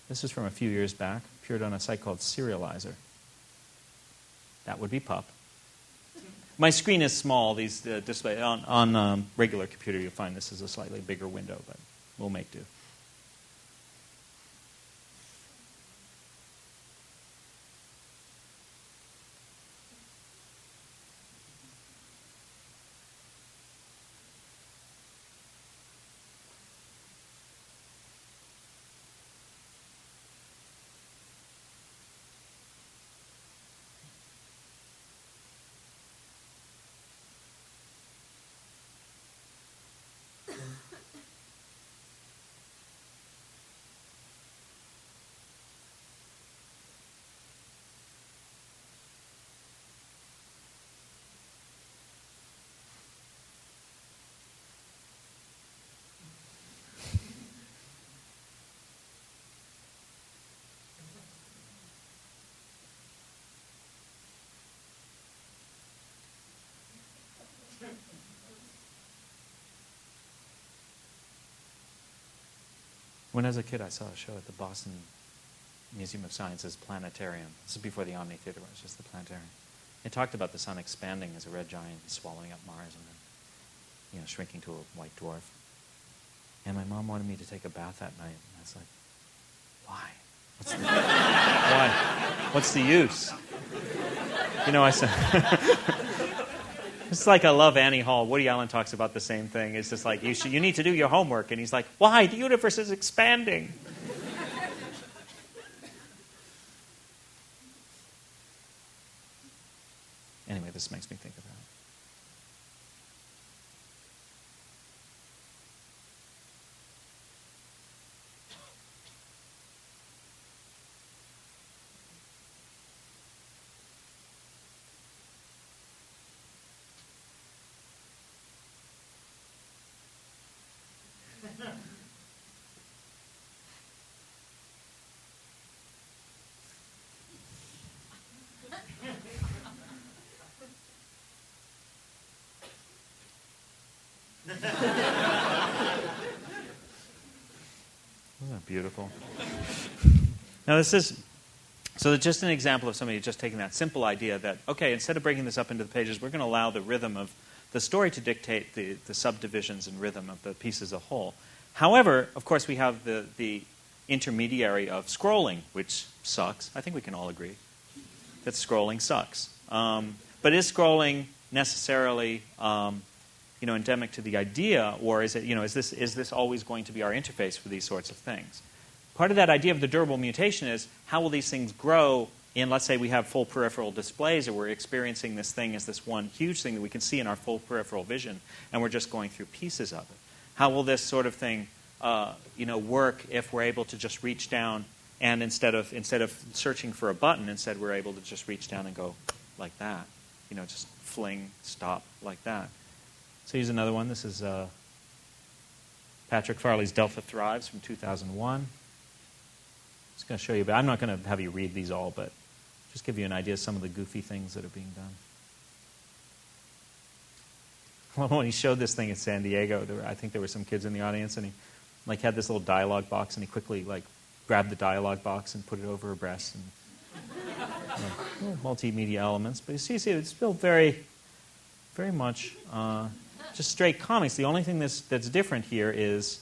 This is from a few years back, appeared on a site called Serializer. That would be Pup. My screen is small. These uh, display on, on um, regular computer, you'll find this is a slightly bigger window, but we'll make do. When I was a kid, I saw a show at the Boston Museum of Science's planetarium. This is before the Omni Theater was, just the planetarium. It talked about the sun expanding as a red giant swallowing up Mars and then, you know, shrinking to a white dwarf. And my mom wanted me to take a bath that night. And I was like, why? What's the, why? What's the use? You know, I said, it's like I love Annie Hall. Woody Allen talks about the same thing. It's just like, you, should, you need to do your homework. And he's like, why? The universe is expanding. anyway, this makes me think of that. beautiful? Now, this is so just an example of somebody just taking that simple idea that, okay, instead of breaking this up into the pages, we're going to allow the rhythm of the story to dictate the, the subdivisions and rhythm of the piece as a whole. However, of course, we have the, the intermediary of scrolling, which sucks. I think we can all agree that scrolling sucks. Um, but is scrolling necessarily um, you know, endemic to the idea, or is it, you know, is this, is this always going to be our interface for these sorts of things? Part of that idea of the durable mutation is how will these things grow in, let's say, we have full peripheral displays, or we're experiencing this thing as this one huge thing that we can see in our full peripheral vision, and we're just going through pieces of it. How will this sort of thing, uh, you know, work if we're able to just reach down and instead of instead of searching for a button, instead we're able to just reach down and go like that, you know, just fling, stop like that. So here's another one. This is uh, Patrick Farley's Delta Thrives from 2001. I'm just going to show you, but I'm not going to have you read these all, but just give you an idea of some of the goofy things that are being done. When he showed this thing in San Diego, were, I think there were some kids in the audience, and he like had this little dialogue box, and he quickly like grabbed the dialogue box and put it over her breast, and you know, multimedia elements. But you see, see, it's still very, very much uh, just straight comics. The only thing that's that's different here is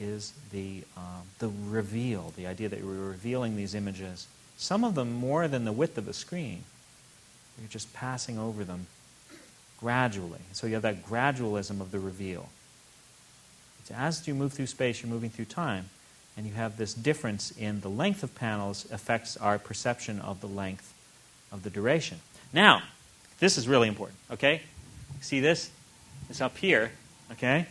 is the um, the reveal, the idea that we're revealing these images. Some of them more than the width of a screen. You're just passing over them gradually. So you have that gradualism of the reveal. It's as you move through space, you're moving through time, and you have this difference in the length of panels affects our perception of the length of the duration. Now, this is really important, okay? See this? It's up here, okay?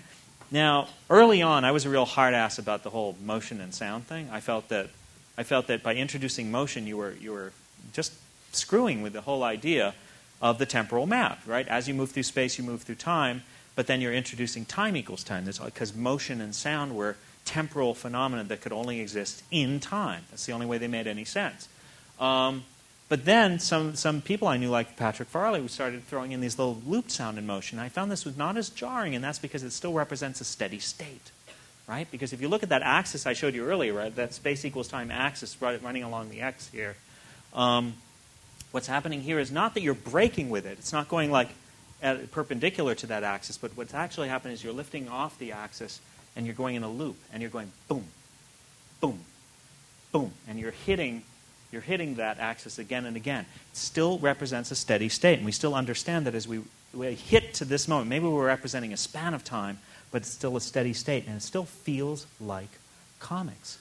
Now, early on, I was a real hard ass about the whole motion and sound thing. I felt that I felt that by introducing motion, you were you were just screwing with the whole idea of the temporal map, right? As you move through space, you move through time, but then you're introducing time equals time. Because motion and sound were temporal phenomena that could only exist in time. That's the only way they made any sense. Um, but then some, some people I knew, like Patrick Farley, who started throwing in these little loop sound in motion. I found this was not as jarring, and that's because it still represents a steady state, right? Because if you look at that axis I showed you earlier, right, that space equals time axis running along the x here, um, what's happening here is not that you're breaking with it. It's not going like perpendicular to that axis, but what's actually happening is you're lifting off the axis and you're going in a loop, and you're going boom, boom, boom, and you're hitting you're hitting that axis again and again. It still represents a steady state, and we still understand that as we, we hit to this moment, maybe we're representing a span of time, but it's still a steady state, and it still feels like comics.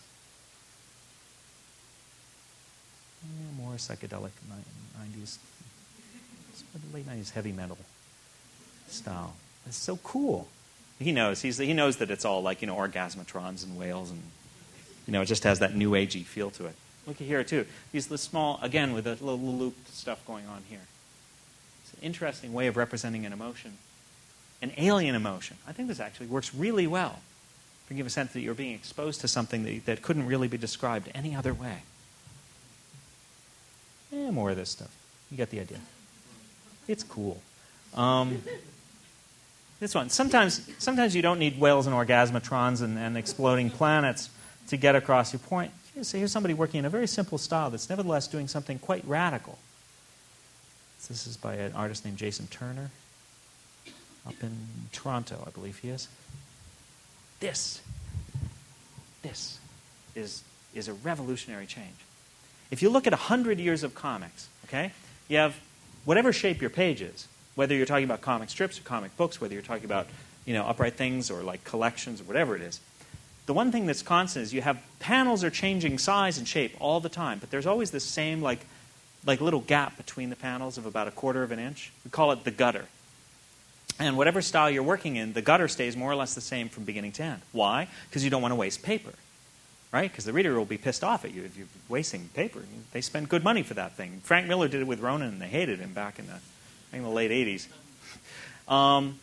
Yeah, more psychedelic 90s, late 90s heavy metal style. It's so cool. He knows. He's, he knows that it's all like, you know, orgasmatrons and whales, and, you know, it just has that new agey feel to it. Look at here, too. These the small, again, with a little looped stuff going on here. It's an interesting way of representing an emotion, an alien emotion. I think this actually works really well. To give a sense that you're being exposed to something that, that couldn't really be described any other way. Eh, more of this stuff. You get the idea. It's cool. Um, this one. Sometimes, sometimes you don't need whales and orgasmatrons and, and exploding planets to get across your point. Here's, here's somebody working in a very simple style that's nevertheless doing something quite radical. This is by an artist named Jason Turner up in Toronto, I believe he is. This, this is, is a revolutionary change. If you look at 100 years of comics, okay, you have whatever shape your page is, whether you're talking about comic strips or comic books, whether you're talking about you know, upright things or like collections or whatever it is, the one thing that's constant is you have panels are changing size and shape all the time, but there's always this same like, like little gap between the panels of about a quarter of an inch. We call it the gutter. And whatever style you're working in, the gutter stays more or less the same from beginning to end. Why? Because you don't want to waste paper right? Because the reader will be pissed off at you if you're wasting paper. They spend good money for that thing. Frank Miller did it with Ronin, and they hated him back in the, in the late 80s. Um,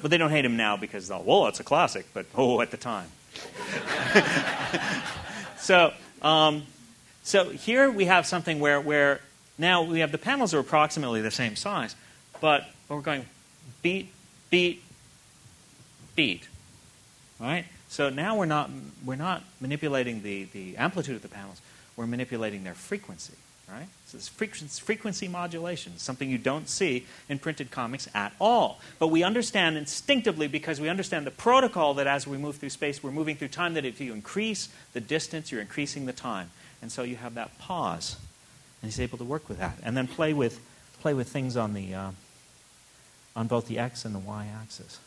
but they don't hate him now because, oh, well, it's a classic, but oh, at the time. so, um, so here we have something where, where now we have the panels are approximately the same size, but we're going beat, beat, beat, right? So now we're not, we're not manipulating the, the amplitude of the panels, we're manipulating their frequency. Right? So this frequency, modulation, something you don't see in printed comics at all. But we understand instinctively because we understand the protocol that as we move through space, we're moving through time, that if you increase the distance, you're increasing the time. And so you have that pause. And he's able to work with that. And then play with, play with things on, the, uh, on both the x and the y axis.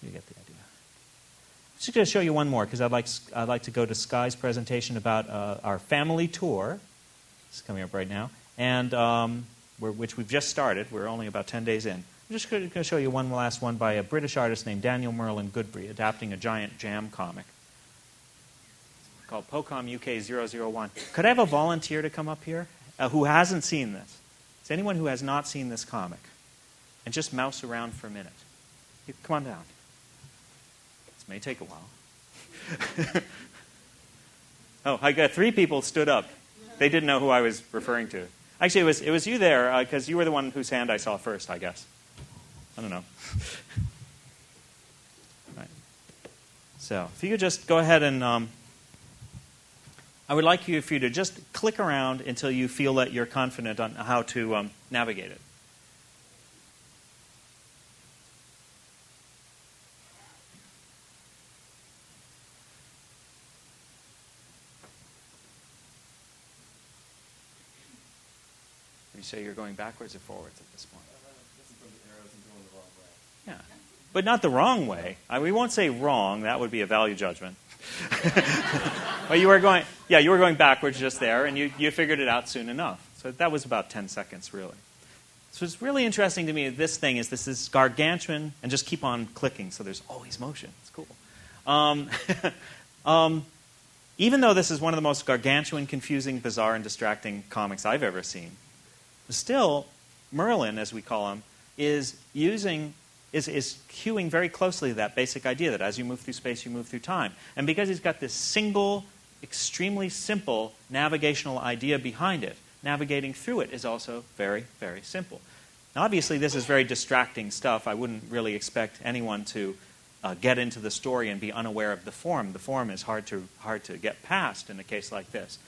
So you get the idea. Just going to show you one more because I'd like, I'd like to go to Sky's presentation about uh, our family tour. It's coming up right now, and um, which we've just started. We're only about 10 days in. I'm just going to show you one last one by a British artist named Daniel Merlin Goodbrey, adapting a giant jam comic called POCOM UK 001. Could I have a volunteer to come up here uh, who hasn't seen this? Is anyone who has not seen this comic? And just mouse around for a minute. Come on down. May take a while. oh, I got three people stood up. They didn't know who I was referring to. Actually, it was, it was you there because uh, you were the one whose hand I saw first, I guess. I don't know. right. So, if you could just go ahead and. Um, I would like you for you to just click around until you feel that you're confident on how to um, navigate it. Say you're going backwards or forwards at this point? Yeah. But not the wrong way. I, we won't say wrong, that would be a value judgment. but you were going, yeah, you were going backwards just there, and you, you figured it out soon enough. So that was about 10 seconds, really. So it's really interesting to me this thing is this is gargantuan, and just keep on clicking, so there's always motion. It's cool. Um, um, even though this is one of the most gargantuan, confusing, bizarre, and distracting comics I've ever seen, still, Merlin, as we call him, is using is, is hewing very closely to that basic idea that as you move through space, you move through time. And because he's got this single, extremely simple navigational idea behind it, navigating through it is also very, very simple. Now, obviously, this is very distracting stuff. I wouldn't really expect anyone to uh, get into the story and be unaware of the form. The form is hard to, hard to get past in a case like this.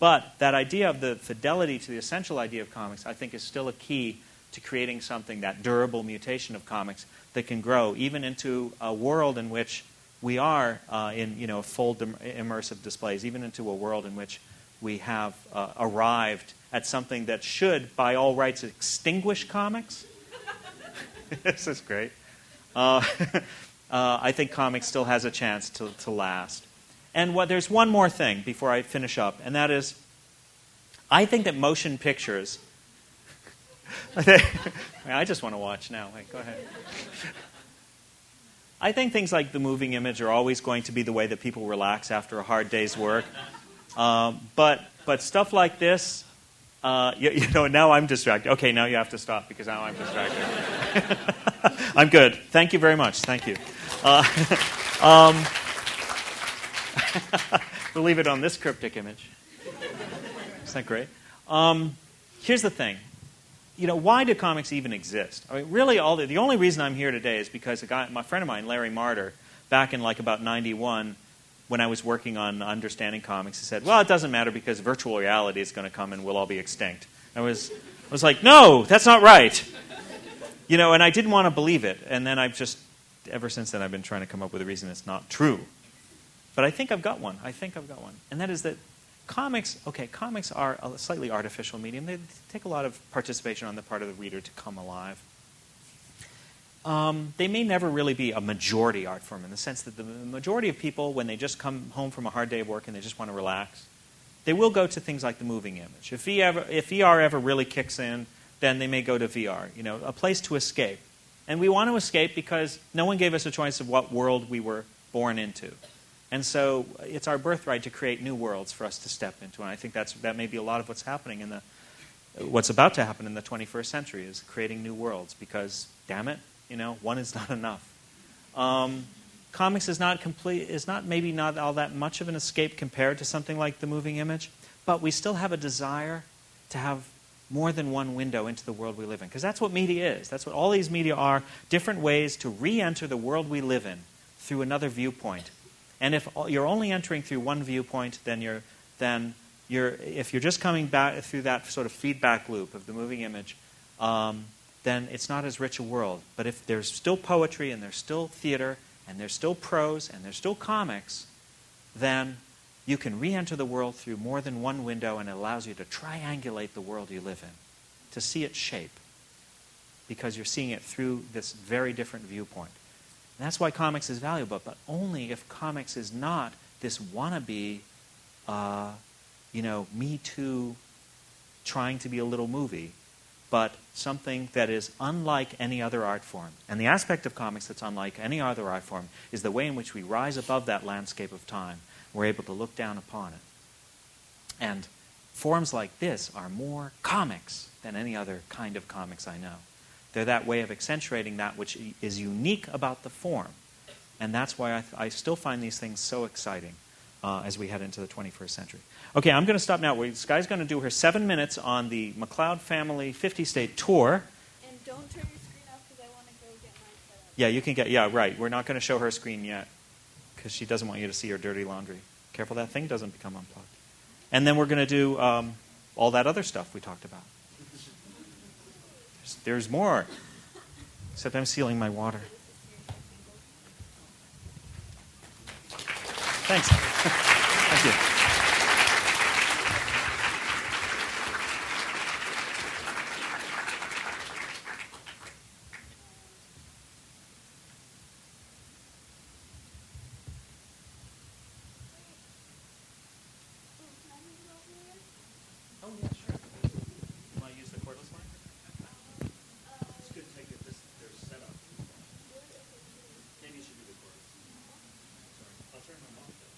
But that idea of the fidelity to the essential idea of comics, I think, is still a key to creating something, that durable mutation of comics, that can grow even into a world in which we are uh, in you know full immersive displays, even into a world in which we have uh, arrived at something that should, by all rights, extinguish comics. this is great. Uh, uh, I think comics still has a chance to, to last. And what, there's one more thing before I finish up, and that is I think that motion pictures I just want to watch now. Wait, go ahead. I think things like the moving image are always going to be the way that people relax after a hard day's work. Um, but, but stuff like this, uh, you, you, know, now I'm distracted. Okay, now you have to stop because now I'm distracted. I'm good. Thank you very much. Thank you. Uh, um, we'll leave it on this cryptic image. Isn't that great? Um, here's the thing you know, why do comics even exist? I mean, really, all the, the only reason I'm here today is because a guy, my friend of mine, Larry Marder, back in like about 91, when I was working on understanding comics, he said, well, it doesn't matter because virtual reality is going to come and we'll all be extinct. I was, I was like, no, that's not right. You know, and I didn't want to believe it. And then I've just, ever since then, I've been trying to come up with a reason it's not true. But I think I've got one. I think I've got one. And that is that comics, okay, comics are a slightly artificial medium. They take a lot of participation on the part of the reader to come alive. Um, they may never really be a majority art form in the sense that the majority of people, when they just come home from a hard day of work and they just want to relax, they will go to things like the moving image. If, ever, if VR ever really kicks in, then they may go to VR, you know, a place to escape. And we want to escape because no one gave us a choice of what world we were born into. And so it's our birthright to create new worlds for us to step into. And I think that's, that may be a lot of what's happening in the, what's about to happen in the 21st century is creating new worlds because, damn it, you know, one is not enough. Um, comics is not complete, is not maybe not all that much of an escape compared to something like the moving image, but we still have a desire to have more than one window into the world we live in. Because that's what media is. That's what all these media are different ways to re enter the world we live in through another viewpoint and if you're only entering through one viewpoint, then you're, then you're, if you're just coming back through that sort of feedback loop of the moving image, um, then it's not as rich a world. But if there's still poetry and there's still theater and there's still prose and there's still comics, then you can re enter the world through more than one window and it allows you to triangulate the world you live in, to see its shape, because you're seeing it through this very different viewpoint. And that's why comics is valuable, but only if comics is not this wannabe, uh, you know, Me Too, trying to be a little movie, but something that is unlike any other art form. And the aspect of comics that's unlike any other art form is the way in which we rise above that landscape of time. We're able to look down upon it. And forms like this are more comics than any other kind of comics I know. They're that way of accentuating that which is unique about the form. And that's why I, th- I still find these things so exciting uh, as we head into the 21st century. Okay, I'm going to stop now. Sky's going to do her seven minutes on the McCloud family 50 state tour. And don't turn your screen off because I want to go get mine set up. Yeah, you can get, yeah, right. We're not going to show her screen yet because she doesn't want you to see her dirty laundry. Careful that thing doesn't become unplugged. And then we're going to do um, all that other stuff we talked about. There's, more. Except I'm sealing my water. Thanks. Thank you. Oh, yeah, sure. You want to use the cordless line? It's good to take it this, their setup. Maybe you should do the cordless. Sorry. I'll turn them off though.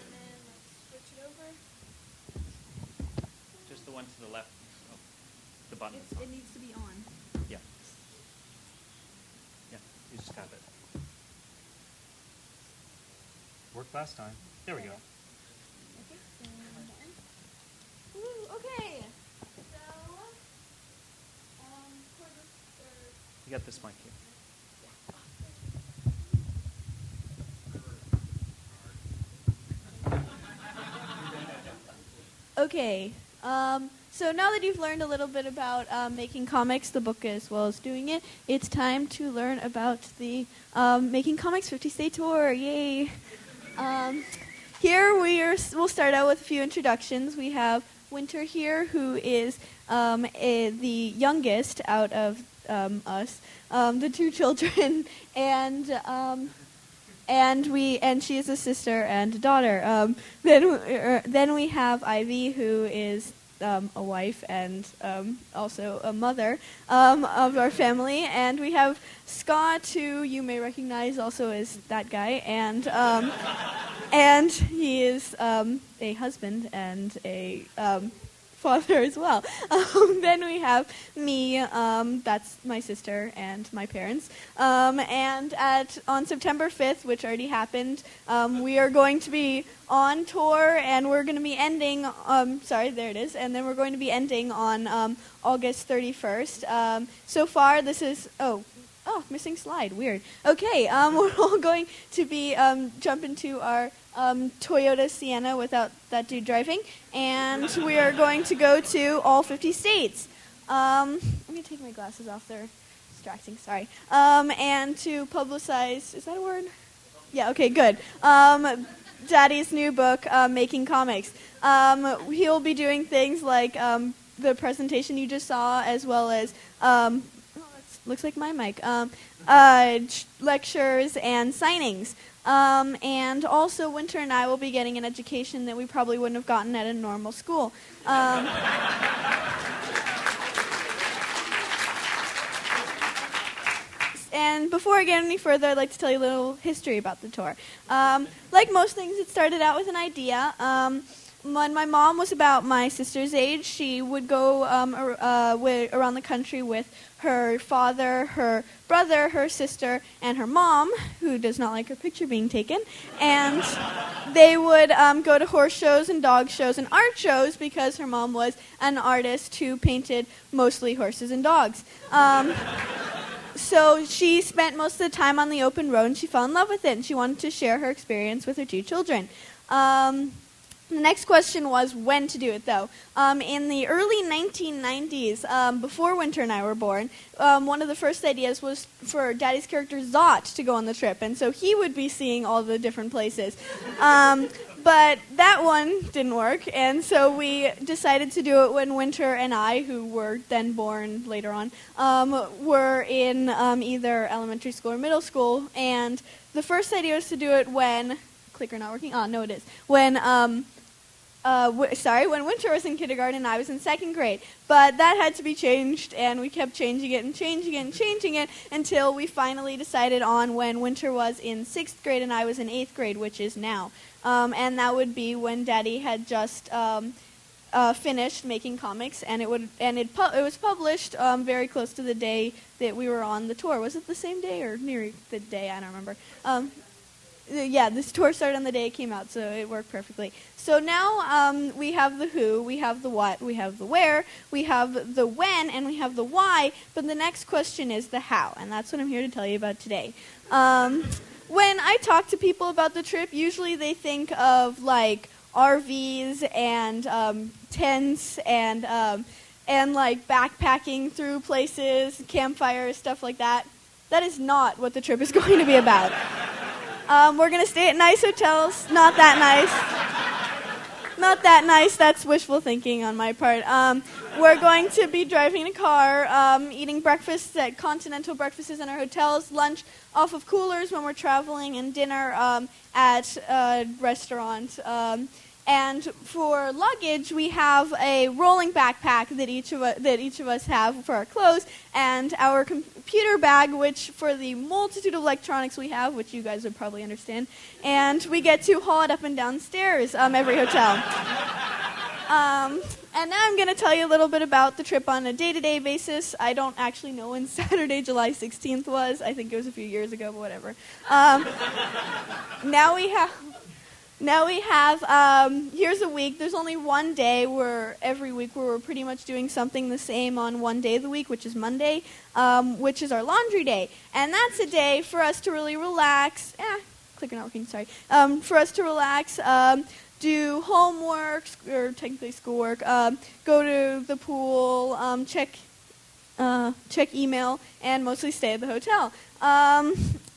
And then let's switch it over. Just the one to the left of the button. It's, it needs to be on. Yeah. Yeah, you just tap it. Worked last time. There we go. Okay. Woo, okay. So, um, cordless, or, You got this mic here. Okay. Um, so now that you've learned a little bit about um, making comics, the book as well as doing it, it's time to learn about the um, Making Comics 50 State Tour. Yay! Um, here we are, we'll start out with a few introductions. We have Winter here, who is um, a, the youngest out of um, us, um, the two children, and and we and she is a sister and a daughter. Um, then uh, then we have Ivy, who is um, a wife and um, also a mother um, of our family, and we have Scott, who you may recognize also as that guy, and um, and he is um, a husband and a um, father as well. Um, then we have me, um, that's my sister and my parents. Um, and at on September 5th, which already happened, um, we are going to be on tour and we're going to be ending, um, sorry, there it is, and then we're going to be ending on um, August 31st. Um, so far, this is, oh, Oh, missing slide. Weird. Okay, um, we're all going to be um, jump into our um, Toyota Sienna without that dude driving, and we are going to go to all 50 states. Um, I'm gonna take my glasses off. They're distracting. Sorry. Um, and to publicize. Is that a word? Yeah. Okay. Good. Um, Daddy's new book, uh, Making Comics. Um, he'll be doing things like um, the presentation you just saw, as well as um, looks like my mic. Um, uh, lectures and signings. Um, and also, Winter and I will be getting an education that we probably wouldn't have gotten at a normal school. Um, and before I get any further, I'd like to tell you a little history about the tour. Um, like most things, it started out with an idea. Um, when my mom was about my sister's age, she would go um, ar- uh, around the country with her father, her brother, her sister, and her mom, who does not like her picture being taken. And they would um, go to horse shows and dog shows and art shows because her mom was an artist who painted mostly horses and dogs. Um, so she spent most of the time on the open road and she fell in love with it and she wanted to share her experience with her two children. Um, The next question was when to do it, though. Um, in the early 1990s, um, before Winter and I were born, um, one of the first ideas was for Daddy's character Zot to go on the trip, and so he would be seeing all the different places. Um, but that one didn't work, and so we decided to do it when Winter and I, who were then born later on, um, were in um, either elementary school or middle school. And the first idea was to do it when clicker not working. Oh no, it is when um, uh, w- sorry, when Winter was in kindergarten, I was in second grade. But that had to be changed, and we kept changing it and changing it and changing it until we finally decided on when Winter was in sixth grade and I was in eighth grade, which is now. Um, and that would be when Daddy had just um, uh, finished making comics, and it would and it pu- it was published um, very close to the day that we were on the tour. Was it the same day or near the day? I don't remember. Um, yeah, this tour started on the day it came out, so it worked perfectly. So now um, we have the who, we have the what, we have the where, we have the when, and we have the why. But the next question is the how, and that's what I'm here to tell you about today. Um, when I talk to people about the trip, usually they think of like RVs and um, tents and um, and like backpacking through places, campfires, stuff like that. That is not what the trip is going to be about. Um, we're going to stay at nice hotels. Not that nice. Not that nice. That's wishful thinking on my part. Um, we're going to be driving in a car, um, eating breakfasts at continental breakfasts in our hotels, lunch off of coolers when we're traveling, and dinner um, at a restaurant. And for luggage, we have a rolling backpack that each of us, that each of us have for our clothes, and our computer bag, which for the multitude of electronics we have, which you guys would probably understand, and we get to haul it up and down stairs um, every hotel. Um, and now I'm going to tell you a little bit about the trip on a day-to-day basis. I don't actually know when Saturday, July 16th was. I think it was a few years ago, but whatever. Um, now we have now we have um, here's a week. There's only one day where every week where we're pretty much doing something the same on one day of the week, which is Monday, um, which is our laundry day, and that's a day for us to really relax. Eh, clicker not working. Sorry. Um, for us to relax. Um, do homework or technically schoolwork. Um, go to the pool. Um, check uh, check email and mostly stay at the hotel.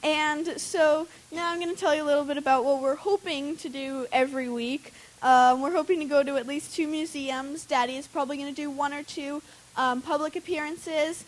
And so now I'm going to tell you a little bit about what we're hoping to do every week. Um, we're hoping to go to at least two museums. Daddy is probably going to do one or two um, public appearances.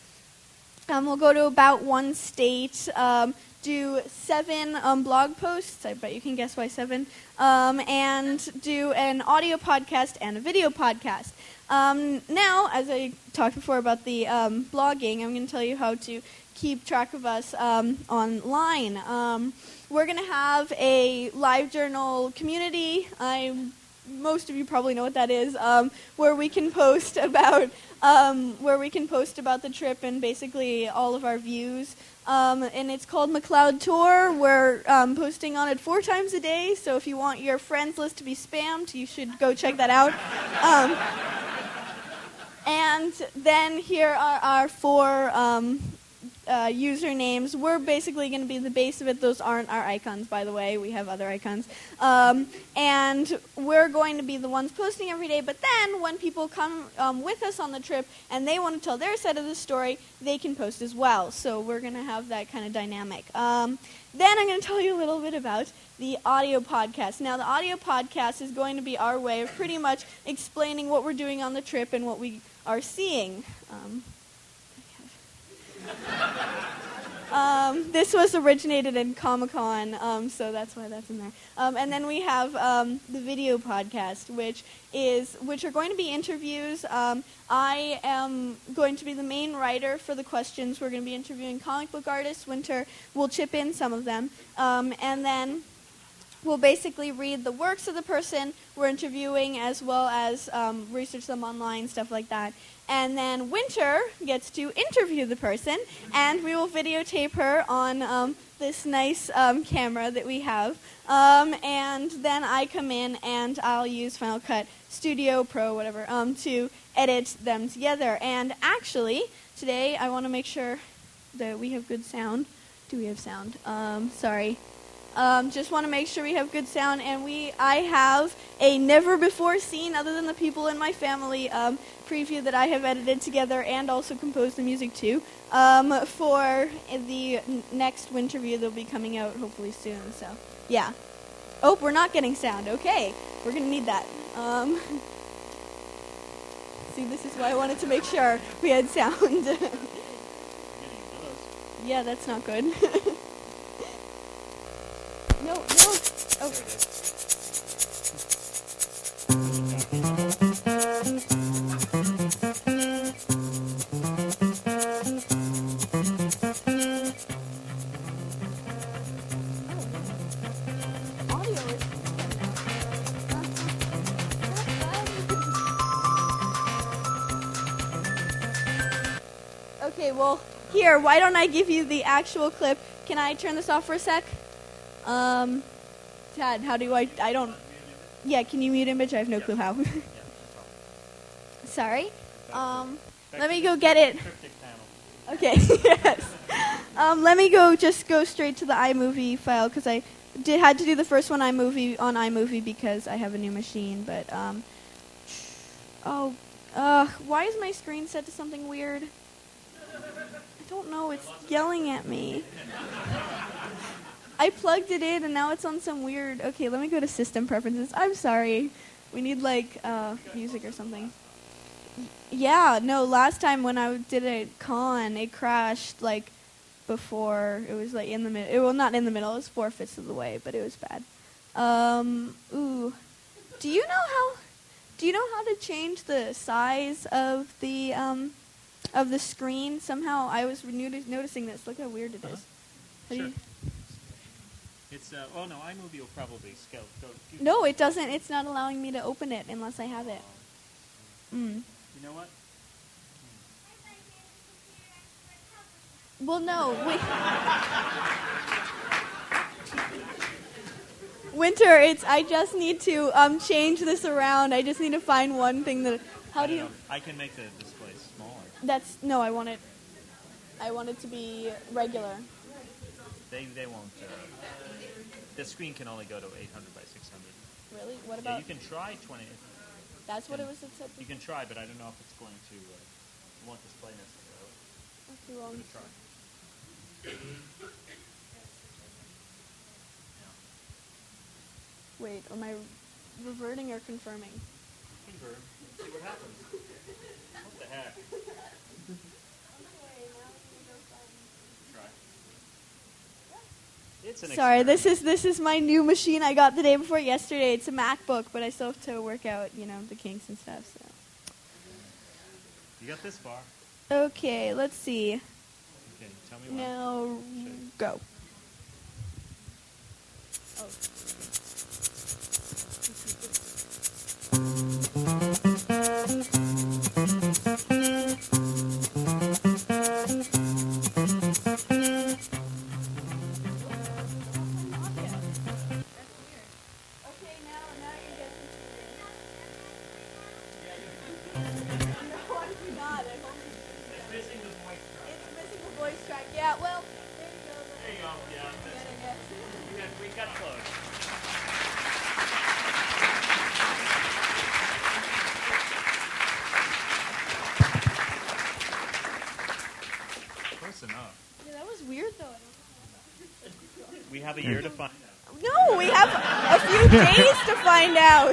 Um, we'll go to about one state, um, do seven um, blog posts. I bet you can guess why seven. Um, and do an audio podcast and a video podcast. Now, as I talked before about the blogging, I'm going to tell you how to keep track of us um, online. Um, we're going to have a live journal community. I most of you probably know what that is, um, where we can post about um, where we can post about the trip and basically all of our views. Um, and it's called McCloud Tour. We're um, posting on it four times a day, so if you want your friends list to be spammed, you should go check that out. And then here are our four uh, usernames. We're basically going to be the base of it. Those aren't our icons, by the way. We have other icons. Um, and we're going to be the ones posting every day. But then when people come um, with us on the trip and they want to tell their side of the story, they can post as well. So we're going to have that kind of dynamic. Um, then I'm going to tell you a little bit about the audio podcast. Now, the audio podcast is going to be our way of pretty much explaining what we're doing on the trip and what we are seeing. Um, um, this was originated in Comic Con, um, so that's why that's in there. Um, and then we have um, the video podcast, which is which are going to be interviews. Um, I am going to be the main writer for the questions. We're going to be interviewing comic book artists. Winter will chip in some of them, um, and then we'll basically read the works of the person we're interviewing as well as research them online, stuff like that. And then Winter gets to interview the person, and we will videotape her on um, this nice um, camera that we have. Um, and then I come in and I'll use Final Cut Studio Pro, whatever, um, to edit them together. And actually, today I want to make sure that we have good sound. Do we have sound? Um, sorry. Um, just want to make sure we have good sound, and we I have a never before seen, other than the people in my family, um, preview that I have edited together and also composed the music to um, for the n- next winter view that'll be coming out hopefully soon. So yeah. Oh, we're not getting sound. Okay, we're gonna need that. Um, see, this is why I wanted to make sure we had sound. yeah, that's not good. no, no. Oh. Audio is. Okay, well, here, why don't I give you the actual clip? Can I turn this off for a sec? Um, Tad, how do I? I don't. Yeah, can you mute image? I have no clue how. Sorry. Um, let me go get it. Okay. yes. Um, let me go. Just go straight to the iMovie file because I did had to do the first one iMovie on iMovie because I have a new machine. But um, oh, uh, why is my screen set to something weird? I don't know. It's yelling at me. I plugged it in and now it's on some weird. Okay, let me go to system preferences. I'm sorry. We need like uh, music or something. Yeah, no. Last time when I did a con, it crashed like before. It was like in the middle. Well, not in the middle. It was four fifths of the way, but it was bad. Um. Ooh. Do you know how? Do you know how to change the size of the um of the screen? Somehow I was noti- noticing this. Look how weird it is. Do Sure. It's uh, oh no, iMovie will probably scale. Go, No, it doesn't. It's not allowing me to open it unless I have it. Mm. You know what? Well, no. Wait. Winter, it's. I just need to um change this around. I just need to find one thing that. How do you? know. I can make the display smaller. That's no. I want it. I want it to be regular. They they won't. Uh, the screen can only go to 800 by 600. Really? What about? Yeah, you can try 20. that's what it was. It said. You can try, but I don't know if it's going to uh, want display necessarily. Okay, well, Give it a try. Wait, am I reverting or confirming? Convert. See what happens. What the heck? Try. It's an Sorry, experiment. this is this is my new machine I got the day before yesterday. It's a MacBook, but I still have to work out, you know, the kinks and stuff. So. You got this far. Okay, let's see. Okay, tell me. Now go. Oh.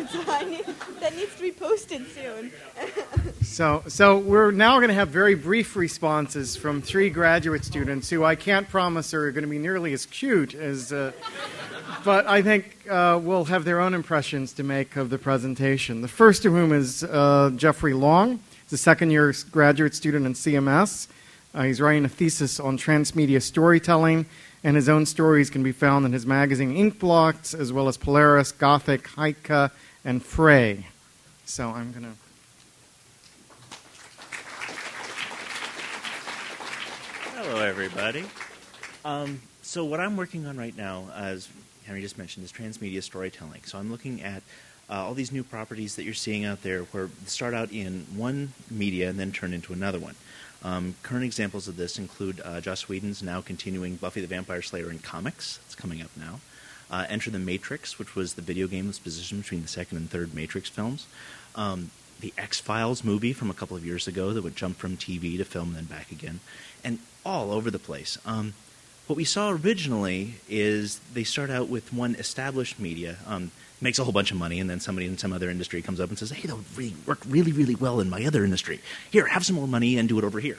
Out. I need, that needs to be posted soon. So, so we're now going to have very brief responses from three graduate students who I can't promise are going to be nearly as cute as, uh, but I think uh, will have their own impressions to make of the presentation. The first of whom is uh, Geoffrey Long. He's a second-year graduate student in CMS. Uh, he's writing a thesis on transmedia storytelling, and his own stories can be found in his magazine Ink as well as Polaris, Gothic, Heike, and Frey. So I'm going to. Hello, everybody. Um, so, what I'm working on right now, as Henry just mentioned, is transmedia storytelling. So, I'm looking at uh, all these new properties that you're seeing out there where they start out in one media and then turn into another one. Um, current examples of this include uh, Joss Whedon's now continuing Buffy the Vampire Slayer in comics. It's coming up now. Uh, Enter the Matrix, which was the video game that's positioned between the second and third Matrix films. Um, the X Files movie from a couple of years ago that would jump from TV to film and then back again, and all over the place. Um, what we saw originally is they start out with one established media, um, makes a whole bunch of money, and then somebody in some other industry comes up and says, "Hey, that would really work really, really well in my other industry. Here, have some more money and do it over here."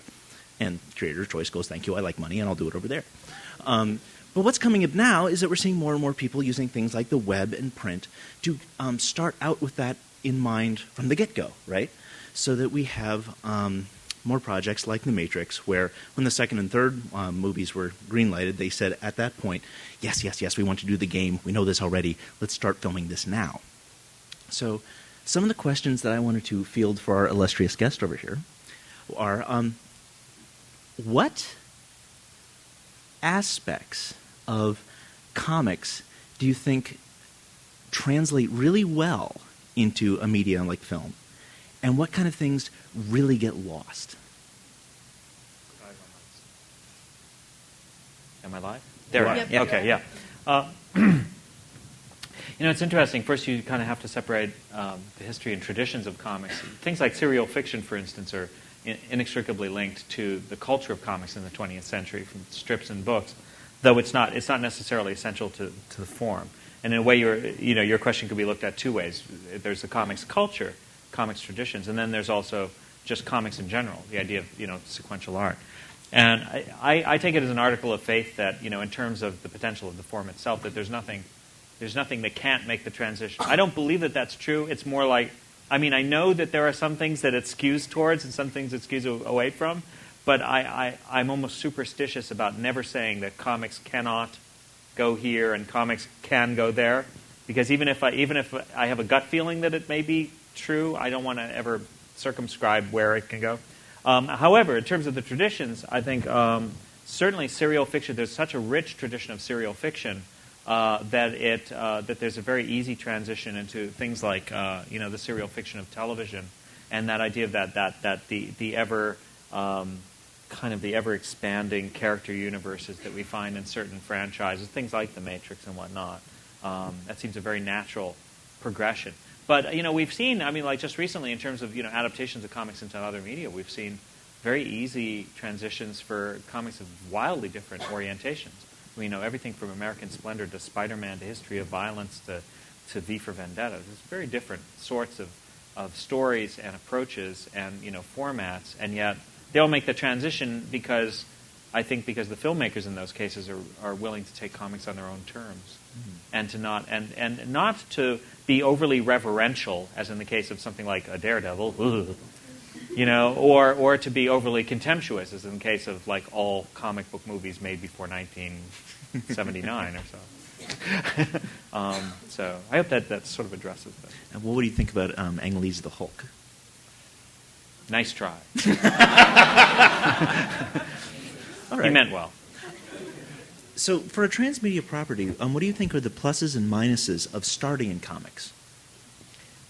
And creator's choice goes, "Thank you, I like money, and I'll do it over there." Um, but what's coming up now is that we're seeing more and more people using things like the web and print to um, start out with that in mind from the get go, right? So that we have um, more projects like The Matrix, where when the second and third um, movies were greenlighted, they said at that point, yes, yes, yes, we want to do the game. We know this already. Let's start filming this now. So, some of the questions that I wanted to field for our illustrious guest over here are um, what aspects of comics do you think translate really well into a media like film? And what kind of things really get lost? Am I live? There I Yep. am. Okay, yeah. Uh, you know, it's interesting. First, you kind of have to separate um, the history and traditions of comics. Things like serial fiction, for instance, are in- inextricably linked to the culture of comics in the 20th century, from strips and books. Though it's not, it's not necessarily essential to, to the form. And in a way, your, you know, your question could be looked at two ways. There's the comics culture, comics traditions, and then there's also just comics in general, the idea of you know sequential art. And I, I, I take it as an article of faith that you know, in terms of the potential of the form itself, that there's nothing, there's nothing that can't make the transition. I don't believe that that's true. It's more like, I mean, I know that there are some things that it skews towards and some things it skews away from, but I, I, I'm almost superstitious about never saying that comics cannot go here and comics can go there, because even if I, even if I have a gut feeling that it may be true, I don't want to ever circumscribe where it can go. Um, however, in terms of the traditions, I think um, certainly serial fiction. There's such a rich tradition of serial fiction uh, that it uh, that there's a very easy transition into things like uh, you know the serial fiction of television, and that idea of that that that the the ever um, kind of the ever expanding character universes that we find in certain franchises, things like The Matrix and whatnot. Um, that seems a very natural progression. But you know, we've seen. I mean, like just recently, in terms of you know adaptations of comics into other media, we've seen very easy transitions for comics of wildly different orientations. We know everything from American Splendor to Spider-Man to History of Violence to to V for Vendetta. There's very different sorts of of stories and approaches and you know formats, and yet they all make the transition because I think because the filmmakers in those cases are, are willing to take comics on their own terms and to not and, and not to be overly reverential, as in the case of something like a Daredevil, ugh, you know, or or to be overly contemptuous, as in the case of like all comic book movies made before 1979 or so. um, so I hope that that sort of addresses that. And what would you think about um, Ang Lee's The Hulk? Nice try. All He meant well. So, for a transmedia property, um, what do you think are the pluses and minuses of starting in comics?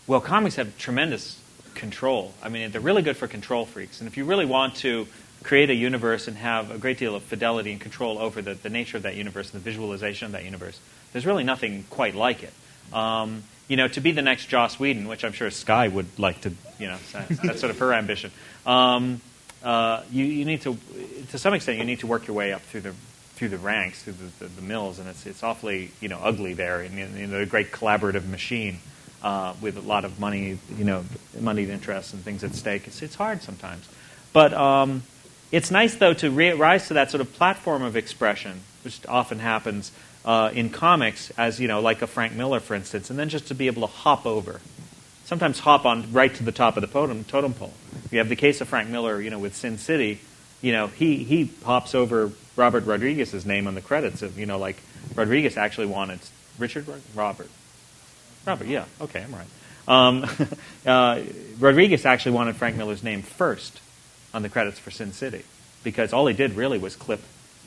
Well, comics have tremendous control. I mean, they're really good for control freaks. And if you really want to create a universe and have a great deal of fidelity and control over the, the nature of that universe and the visualization of that universe, there's really nothing quite like it. Um, you know, to be the next Joss Whedon, which I'm sure Sky would like to, you know, that's, sort of her ambition. Um, uh, you, you need to, to some extent, you need to work your way up through the through the ranks, through the, the, the mills, and it's it's awfully you know ugly there, you know, a great collaborative machine uh, with a lot of money, you know, moneyed interests and things at stake. It's it's hard sometimes, but um, it's nice though to re- rise to that sort of platform of expression, which often happens uh, in comics, as you know, like a Frank Miller, for instance, and then just to be able to hop over. Sometimes hop on right to the top of the totem, totem pole. You have the case of Frank Miller, you know, with Sin City. You know, he he hops over Robert Rodriguez's name on the credits of, you know, like Rodriguez actually wanted Richard Robert. Robert, yeah, okay, I'm right. Um, uh, Rodriguez actually wanted Frank Miller's name first on the credits for Sin City because all he did really was clip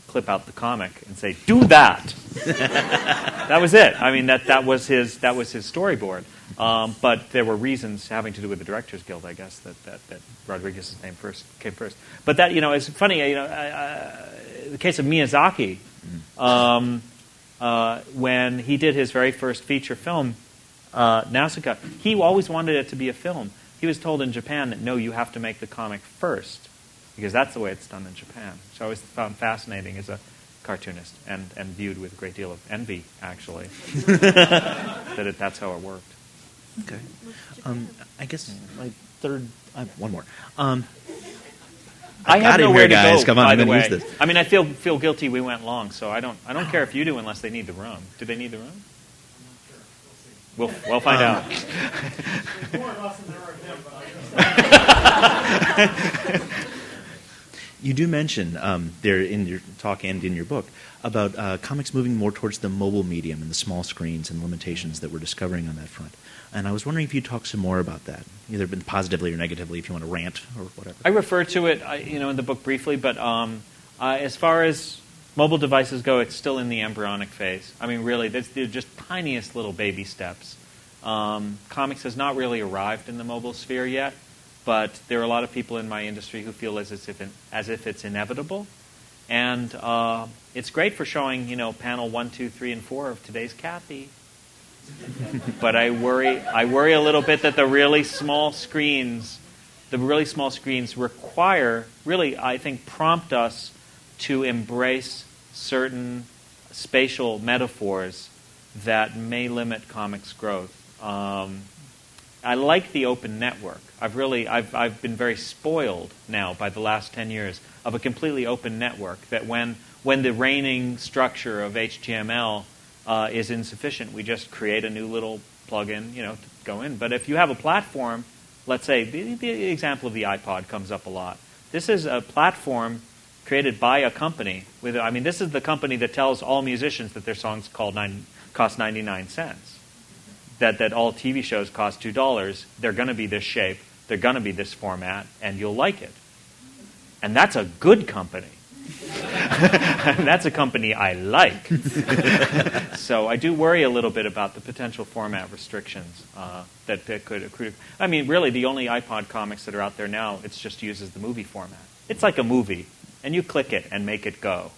clip out the comic and say, "Do that." that was it. I mean, that that was his that was his storyboard. Um, but there were reasons having to do with the Directors Guild, I guess, that, that, that Rodriguez's name first came first. But that, you know, it's funny, you know, I, I, the case of Miyazaki, um, uh, when he did his very first feature film, uh, Nausicaa, he always wanted it to be a film. He was told in Japan that no, you have to make the comic first because that's the way it's done in Japan. So I always found fascinating as a cartoonist and, and viewed with a great deal of envy, actually, that it, that's how it worked. Okay. Um, I guess my third. Uh, one more. Um, I got have nowhere here, to go. Come on, by I'm gonna use this. I mean, I feel feel guilty. We went long, so I don't I don't care if you do unless they need the room. Do they need the room? I'm not sure. We'll we'll find Um, out. You do mention um, there in your talk and in your book about uh, comics moving more towards the mobile medium and the small screens and limitations that we're discovering on that front. And I was wondering if you'd talk some more about that, either positively or negatively, if you want to rant or whatever. I refer to it, I- you know, in the book briefly, but um, uh, as far as mobile devices go, it's still in the embryonic phase. I mean, really, they're just tiniest little baby steps. Um, comics has not really arrived in the mobile sphere yet, but there are a lot of people in my industry who feel as if, as if it's inevitable. And uh, it's great for showing, you know, panel one, two, three, and four of today's Cathy. but I worry, I worry a little bit that the really small screens, the really small screens require, really, I think, prompt us to embrace certain spatial metaphors that may limit comics growth. Um, I like the open network. I've really, I've, I've been very spoiled now by the last 10 years of a completely open network that when, when the reigning structure of HTML uh, is insufficient, we just create a new little plugin, you know, to go in. But if you have a platform, let's say, the, the example of the iPod comes up a lot. This is a platform created by a company. With, I mean, this is the company that tells all musicians that their songs called nine, cost 99 cents that, that all TV shows cost two dollars, they're going to be this shape, they're going to be this format, and you'll like it. And that's a good company. that's a company I like. so I do worry a little bit about the potential format restrictions uh, that, that could accrue. I mean, really, the only iPod comics that are out there now, it's just uses the movie format. It's like a movie, and you click it and make it go.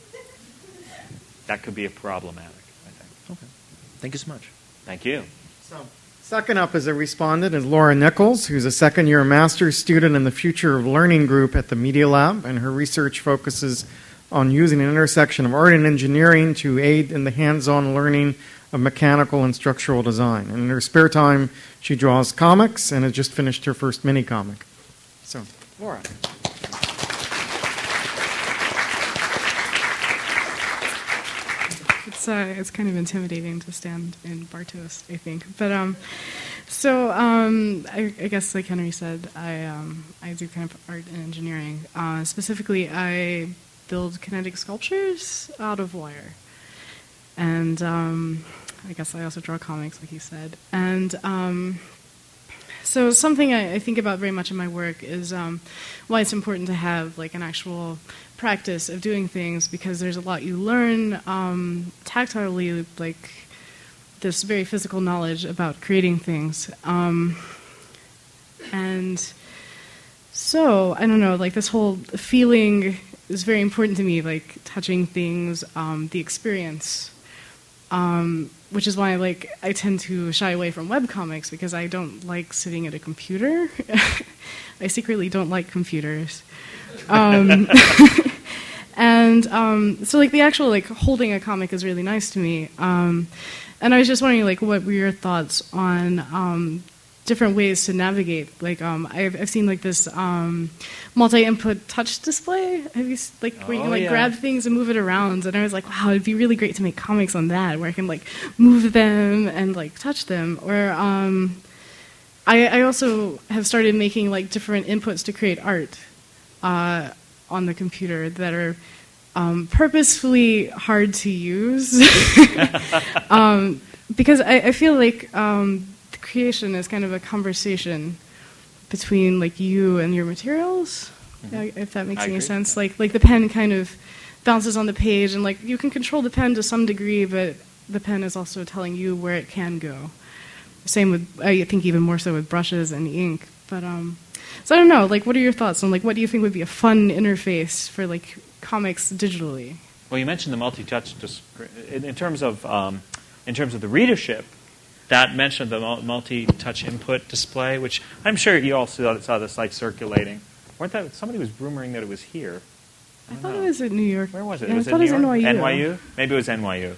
That could be a problematic, I think. Okay. Thank you so much. Thank you. So, second up as a respondent is Laura Nichols, who's a second year master's student in the Future of Learning group at the Media Lab, and her research focuses on using an intersection of art and engineering to aid in the hands on learning of mechanical and structural design. And in her spare time, she draws comics and has just finished her first mini comic. So, Laura. It's it's kind of intimidating to stand in Bartos, I think. But um, so um, I, I guess like Henry said, I um, I do kind of art and engineering. Uh, specifically, I build kinetic sculptures out of wire, and um, I guess I also draw comics, like you said. And um, so something I, I think about very much in my work is um, why it's important to have like an actual practice of doing things because there's a lot you learn um, tactilely, like this very physical knowledge about creating things. Um, and so I don't know, like this whole feeling is very important to me, like touching things, um, the experience. Um, which is why like I tend to shy away from webcomics because I don't like sitting at a computer. I secretly don't like computers. Um, and um, so like the actual like holding a comic is really nice to me. Um, and I was just wondering like what were your thoughts on um, different ways to navigate? Like um, I've, I've seen like this um, multi-input touch display. Have you like where you can Oh, like yeah. grab things and move it around? And I was like, wow, it'd be really great to make comics on that where I can like move them and like touch them. Or um, I, I also have started making like different inputs to create art uh, on the computer that are um, purposefully hard to use um, because I, I feel like um, creation is kind of a conversation between like you and your materials. uh, If that makes I any agree. sense, like like the pen kind of bounces on the page, and like you can control the pen to some degree, but the pen is also telling you where it can go. Same with I think even more so with brushes and ink. But um, so I don't know. Like, what are your thoughts on like what do you think would be a fun interface for like comics digitally? Well, you mentioned the multi-touch dis- in, in terms of um, in terms of the readership. That mentioned the multi-touch input display, which I'm sure you all saw, saw this like circulating. Weren't that somebody was rumoring that it was here? I don't thought know. it was in New York. Where was it? Yeah, was I thought it it was York? NYU. NYU? Maybe it was NYU.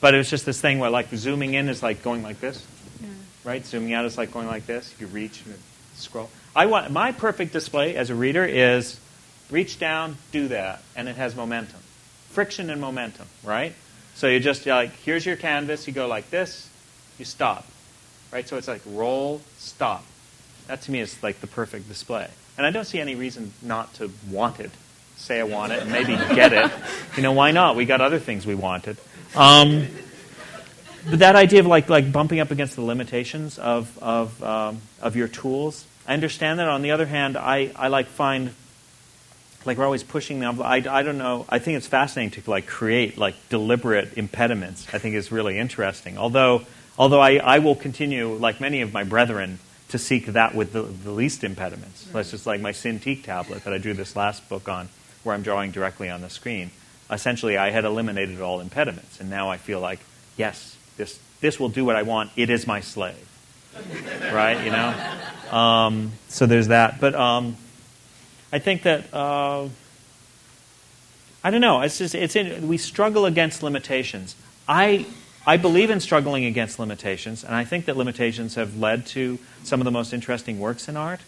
But it was just this thing where like zooming in is like going like this, Yeah. right? Zooming out is like going like this. You reach and scroll. I want my perfect display as a reader is reach down, do that, and it has momentum, friction and momentum, right? So you just like here's your canvas. You go like this, you stop, right? So it's like roll, stop. That to me is like the perfect display, and I don't see any reason not to want it. Say I want it and maybe get it. You know why not? We got other things we wanted. Um, but that idea of like like bumping up against the limitations of of um, of your tools, I understand that. On the other hand, I, I like find like we're always pushing the envelope. I, I don't know. I think it's fascinating to like create like deliberate impediments. I think is really interesting. Although although I, I will continue like many of my brethren to seek that with the, the least impediments. That's just like my Cintiq tablet that I drew this last book on, where I'm drawing directly on the screen. Essentially, I had eliminated all impediments, and now I feel like yes, this this will do what I want. It is my slave, right? You know. Um, so there's that, but. Um, I think that uh, I don't know. It's just it's in, we struggle against limitations. I I believe in struggling against limitations, and I think that limitations have led to some of the most interesting works in art.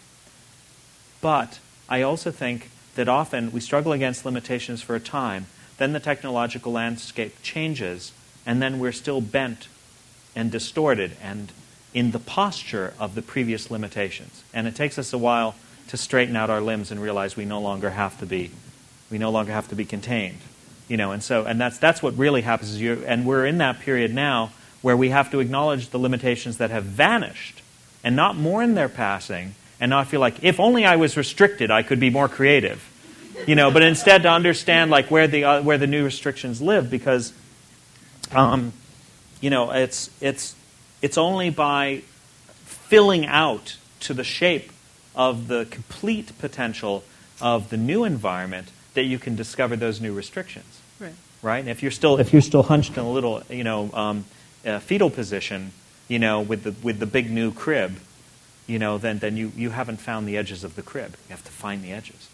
But I also think that often we struggle against limitations for a time, then the technological landscape changes, and then we're still bent and distorted and in the posture of the previous limitations. And it takes us a while to straighten out our limbs and realize we no longer have to be we no longer have to be contained you know and so and that's that's what really happens is you and we're in that period now where we have to acknowledge the limitations that have vanished and not mourn their passing and not feel like if only I was restricted I could be more creative you know but instead to understand like where the uh, where the new restrictions live because um, you know it's it's it's only by filling out to the shape of the complete potential of the new environment that you can discover those new restrictions. Right. Right. And if you're still if you're still hunched in a little you know um, uh, fetal position, you know with the with the big new crib, you know then then you you haven't found the edges of the crib. You have to find the edges.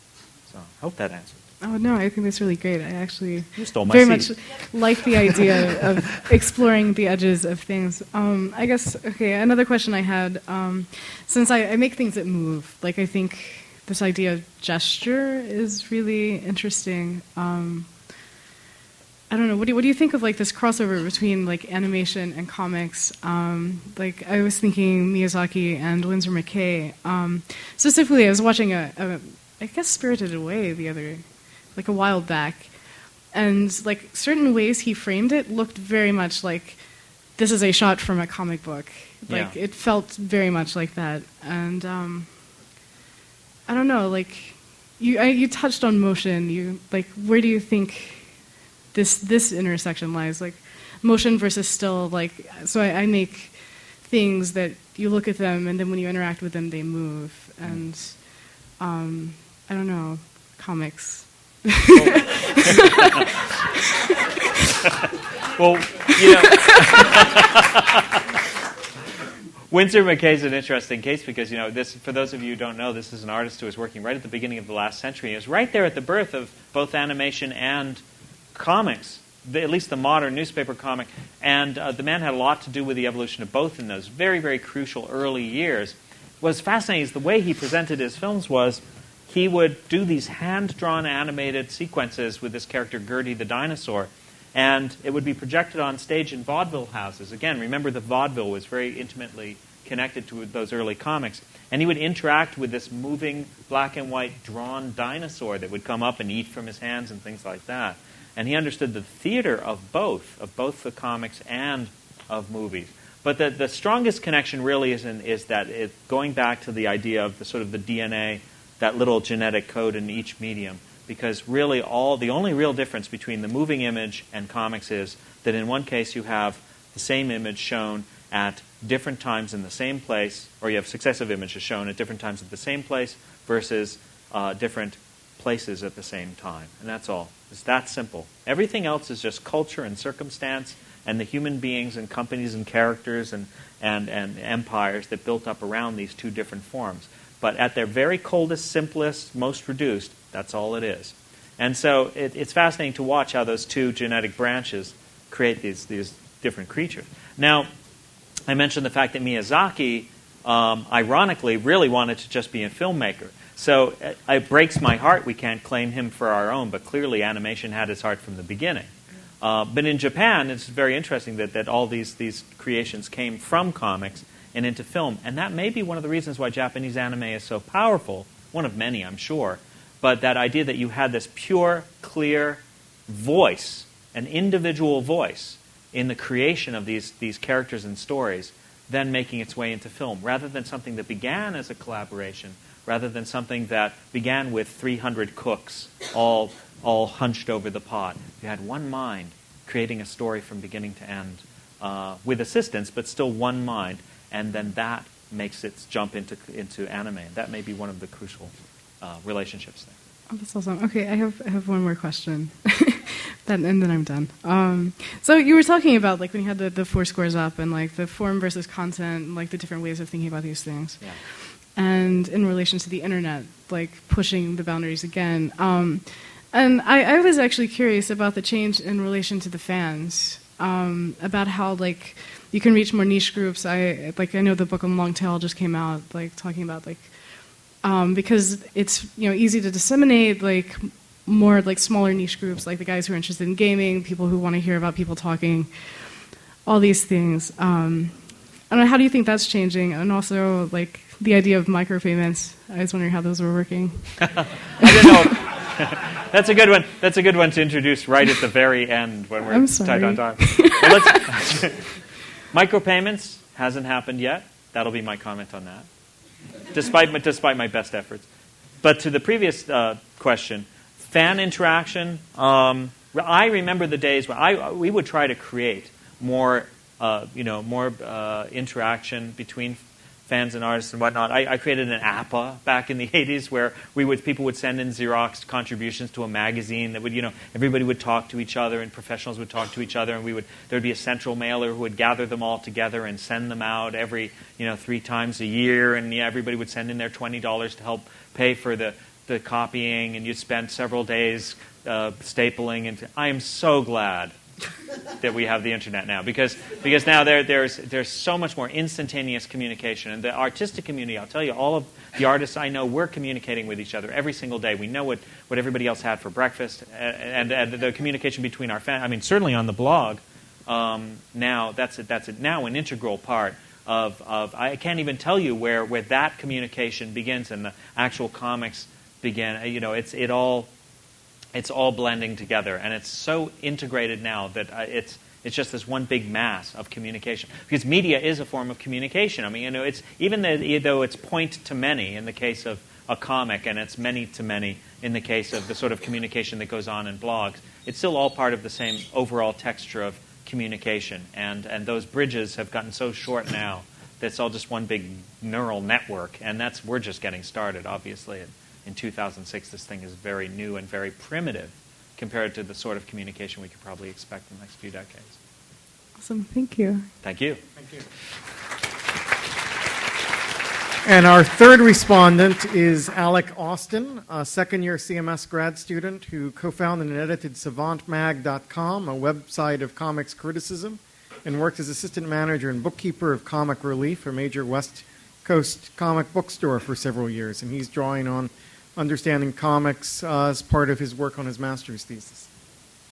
So I hope that answers. Oh no, I think that's really great. I actually You stole my very much like the idea of exploring the edges of things. Um, I guess okay. Another question I had, um, since I, I make things that move, like I think this idea of gesture is really interesting. Um, I don't know. What do, you, what do you think of like this crossover between like animation and comics? Um, like I was thinking Miyazaki and Winsor McCay. Um, specifically, I was watching a, a, I guess Spirited Away the other, like a while back, and like certain ways he framed it looked very much like this is a shot from a comic book. Like Yeah. it felt very much like that, and um, I don't know. Like you, I, you touched on motion. You like where do you think this this intersection lies? Like motion versus still. Like so, I, I make things that you look at them, and then when you interact with them, they move. And um, I don't know, comics. Well, you know, Winsor McCay is an interesting case because you know this. For those of you who don't know, this is an artist who was working right at the beginning of the last century. He was right there at the birth of both animation and comics, the, at least the modern newspaper comic. And uh, the man had a lot to do with the evolution of both in those very, very crucial early years. What's fascinating is the way he presented his films was he would do these hand-drawn animated sequences with this character Gertie the dinosaur, and it would be projected on stage in vaudeville houses. Again, remember the vaudeville was very intimately connected to those early comics, and he would interact with this moving black and white drawn dinosaur that would come up and eat from his hands and things like that. And he understood the theater of both, of both the comics and of movies. But the, the strongest connection really is, in, is that it, going back to the idea of the sort of the DNA, that little genetic code in each medium, because really all the only real difference between the moving image and comics is that in one case you have the same image shown at different times in the same place, or you have successive images shown at different times at the same place versus uh, different places at the same time. And that's all. It's that simple. Everything else is just culture and circumstance and the human beings and companies and characters and, and, and empires that built up around these two different forms. But at their very coldest, simplest, most reduced, that's all it is. And so it, it's fascinating to watch how those two genetic branches create these, these different creatures. Now, I mentioned the fact that Miyazaki, um, ironically, really wanted to just be a filmmaker. So it, it, breaks my heart we can't claim him for our own, but clearly animation had his heart from the beginning. Uh, but in Japan, it's very interesting that, that all these, these creations came from comics and into film. And that may be one of the reasons why Japanese anime is so powerful, one of many, I'm sure. But that idea that you had this pure, clear voice, an individual voice, in the creation of these, these characters and stories, then making its way into film, rather than something that began as a collaboration, rather than something that began with 300 cooks all, all hunched over the pot. You had one mind creating a story from beginning to end uh, with assistance, but still one mind, and then that makes it jump into, into anime. That may be one of the crucial uh, relationships there. Oh, that's awesome. Okay, I have I have one more question, then and then I'm done. Um, so you were talking about like when you had the, the four scores up and like the form versus content, and, like the different ways of thinking about these things, yeah. And in relation to the internet, like pushing the boundaries again. Um, and I, I, was actually curious about the change in relation to the fans, um, about how like you can reach more niche groups. I like I know the book on Long Tail just came out, like talking about like um, because it's you know easy to disseminate like more like smaller niche groups like the guys who are interested in gaming, people who want to hear about people talking, all these things. Um, I don't know. How do you think that's changing? And also like the idea of micropayments. I was wondering how those were working. I don't know. That's a good one. That's a good one to introduce right at the very end when we're tight on time. Well, micropayments hasn't happened yet. That'll be my comment on that despite my, despite my best efforts. But to the previous uh, question, fan interaction. Um, I remember the days when I we would try to create more, uh, you know, more uh, interaction between fans and artists and whatnot. I, I, created an APA back in the 80s where we would people would send in Xerox contributions to a magazine that would you know everybody would talk to each other and professionals would talk to each other and we would there would be a central mailer who would gather them all together and send them out every you know three times a year and yeah, everybody would send in their twenty dollars to help pay for the the copying and you'd spend several days uh, stapling and I am so glad that we have the internet now. Because because now there, there's there's so much more instantaneous communication. And the artistic community I'll tell you all of the artists I know we're communicating with each other every single day. We know what, what everybody else had for breakfast. And, and, and the communication between our fans I mean certainly on the blog um, now that's a, that's a, now an integral part of, of I can't even tell you where where that communication begins and the actual comics begin. You know it's it all it's all blending together, and it's so integrated now that uh, it's it's just this one big mass of communication. Because media is a form of communication. I mean, you know, it's even though it's point to many in the case of a comic, and it's many to many in the case of the sort of communication that goes on in blogs. It's still all part of the same overall texture of communication, and and those bridges have gotten so short now that it's all just one big neural network, and that's we're just getting started, obviously in 2006, this thing is very new and very primitive compared to the sort of communication we could probably expect in the next few decades. Awesome. Thank you. Thank you. Thank you. And our third respondent is Alec Austin, a second year CMS grad student who co founded and edited SavantMag.com, a website of comics criticism, and worked as assistant manager and bookkeeper of Comic Relief, a major West Coast comic bookstore, for several years. And he's drawing on understanding comics uh, as part of his work on his master's thesis.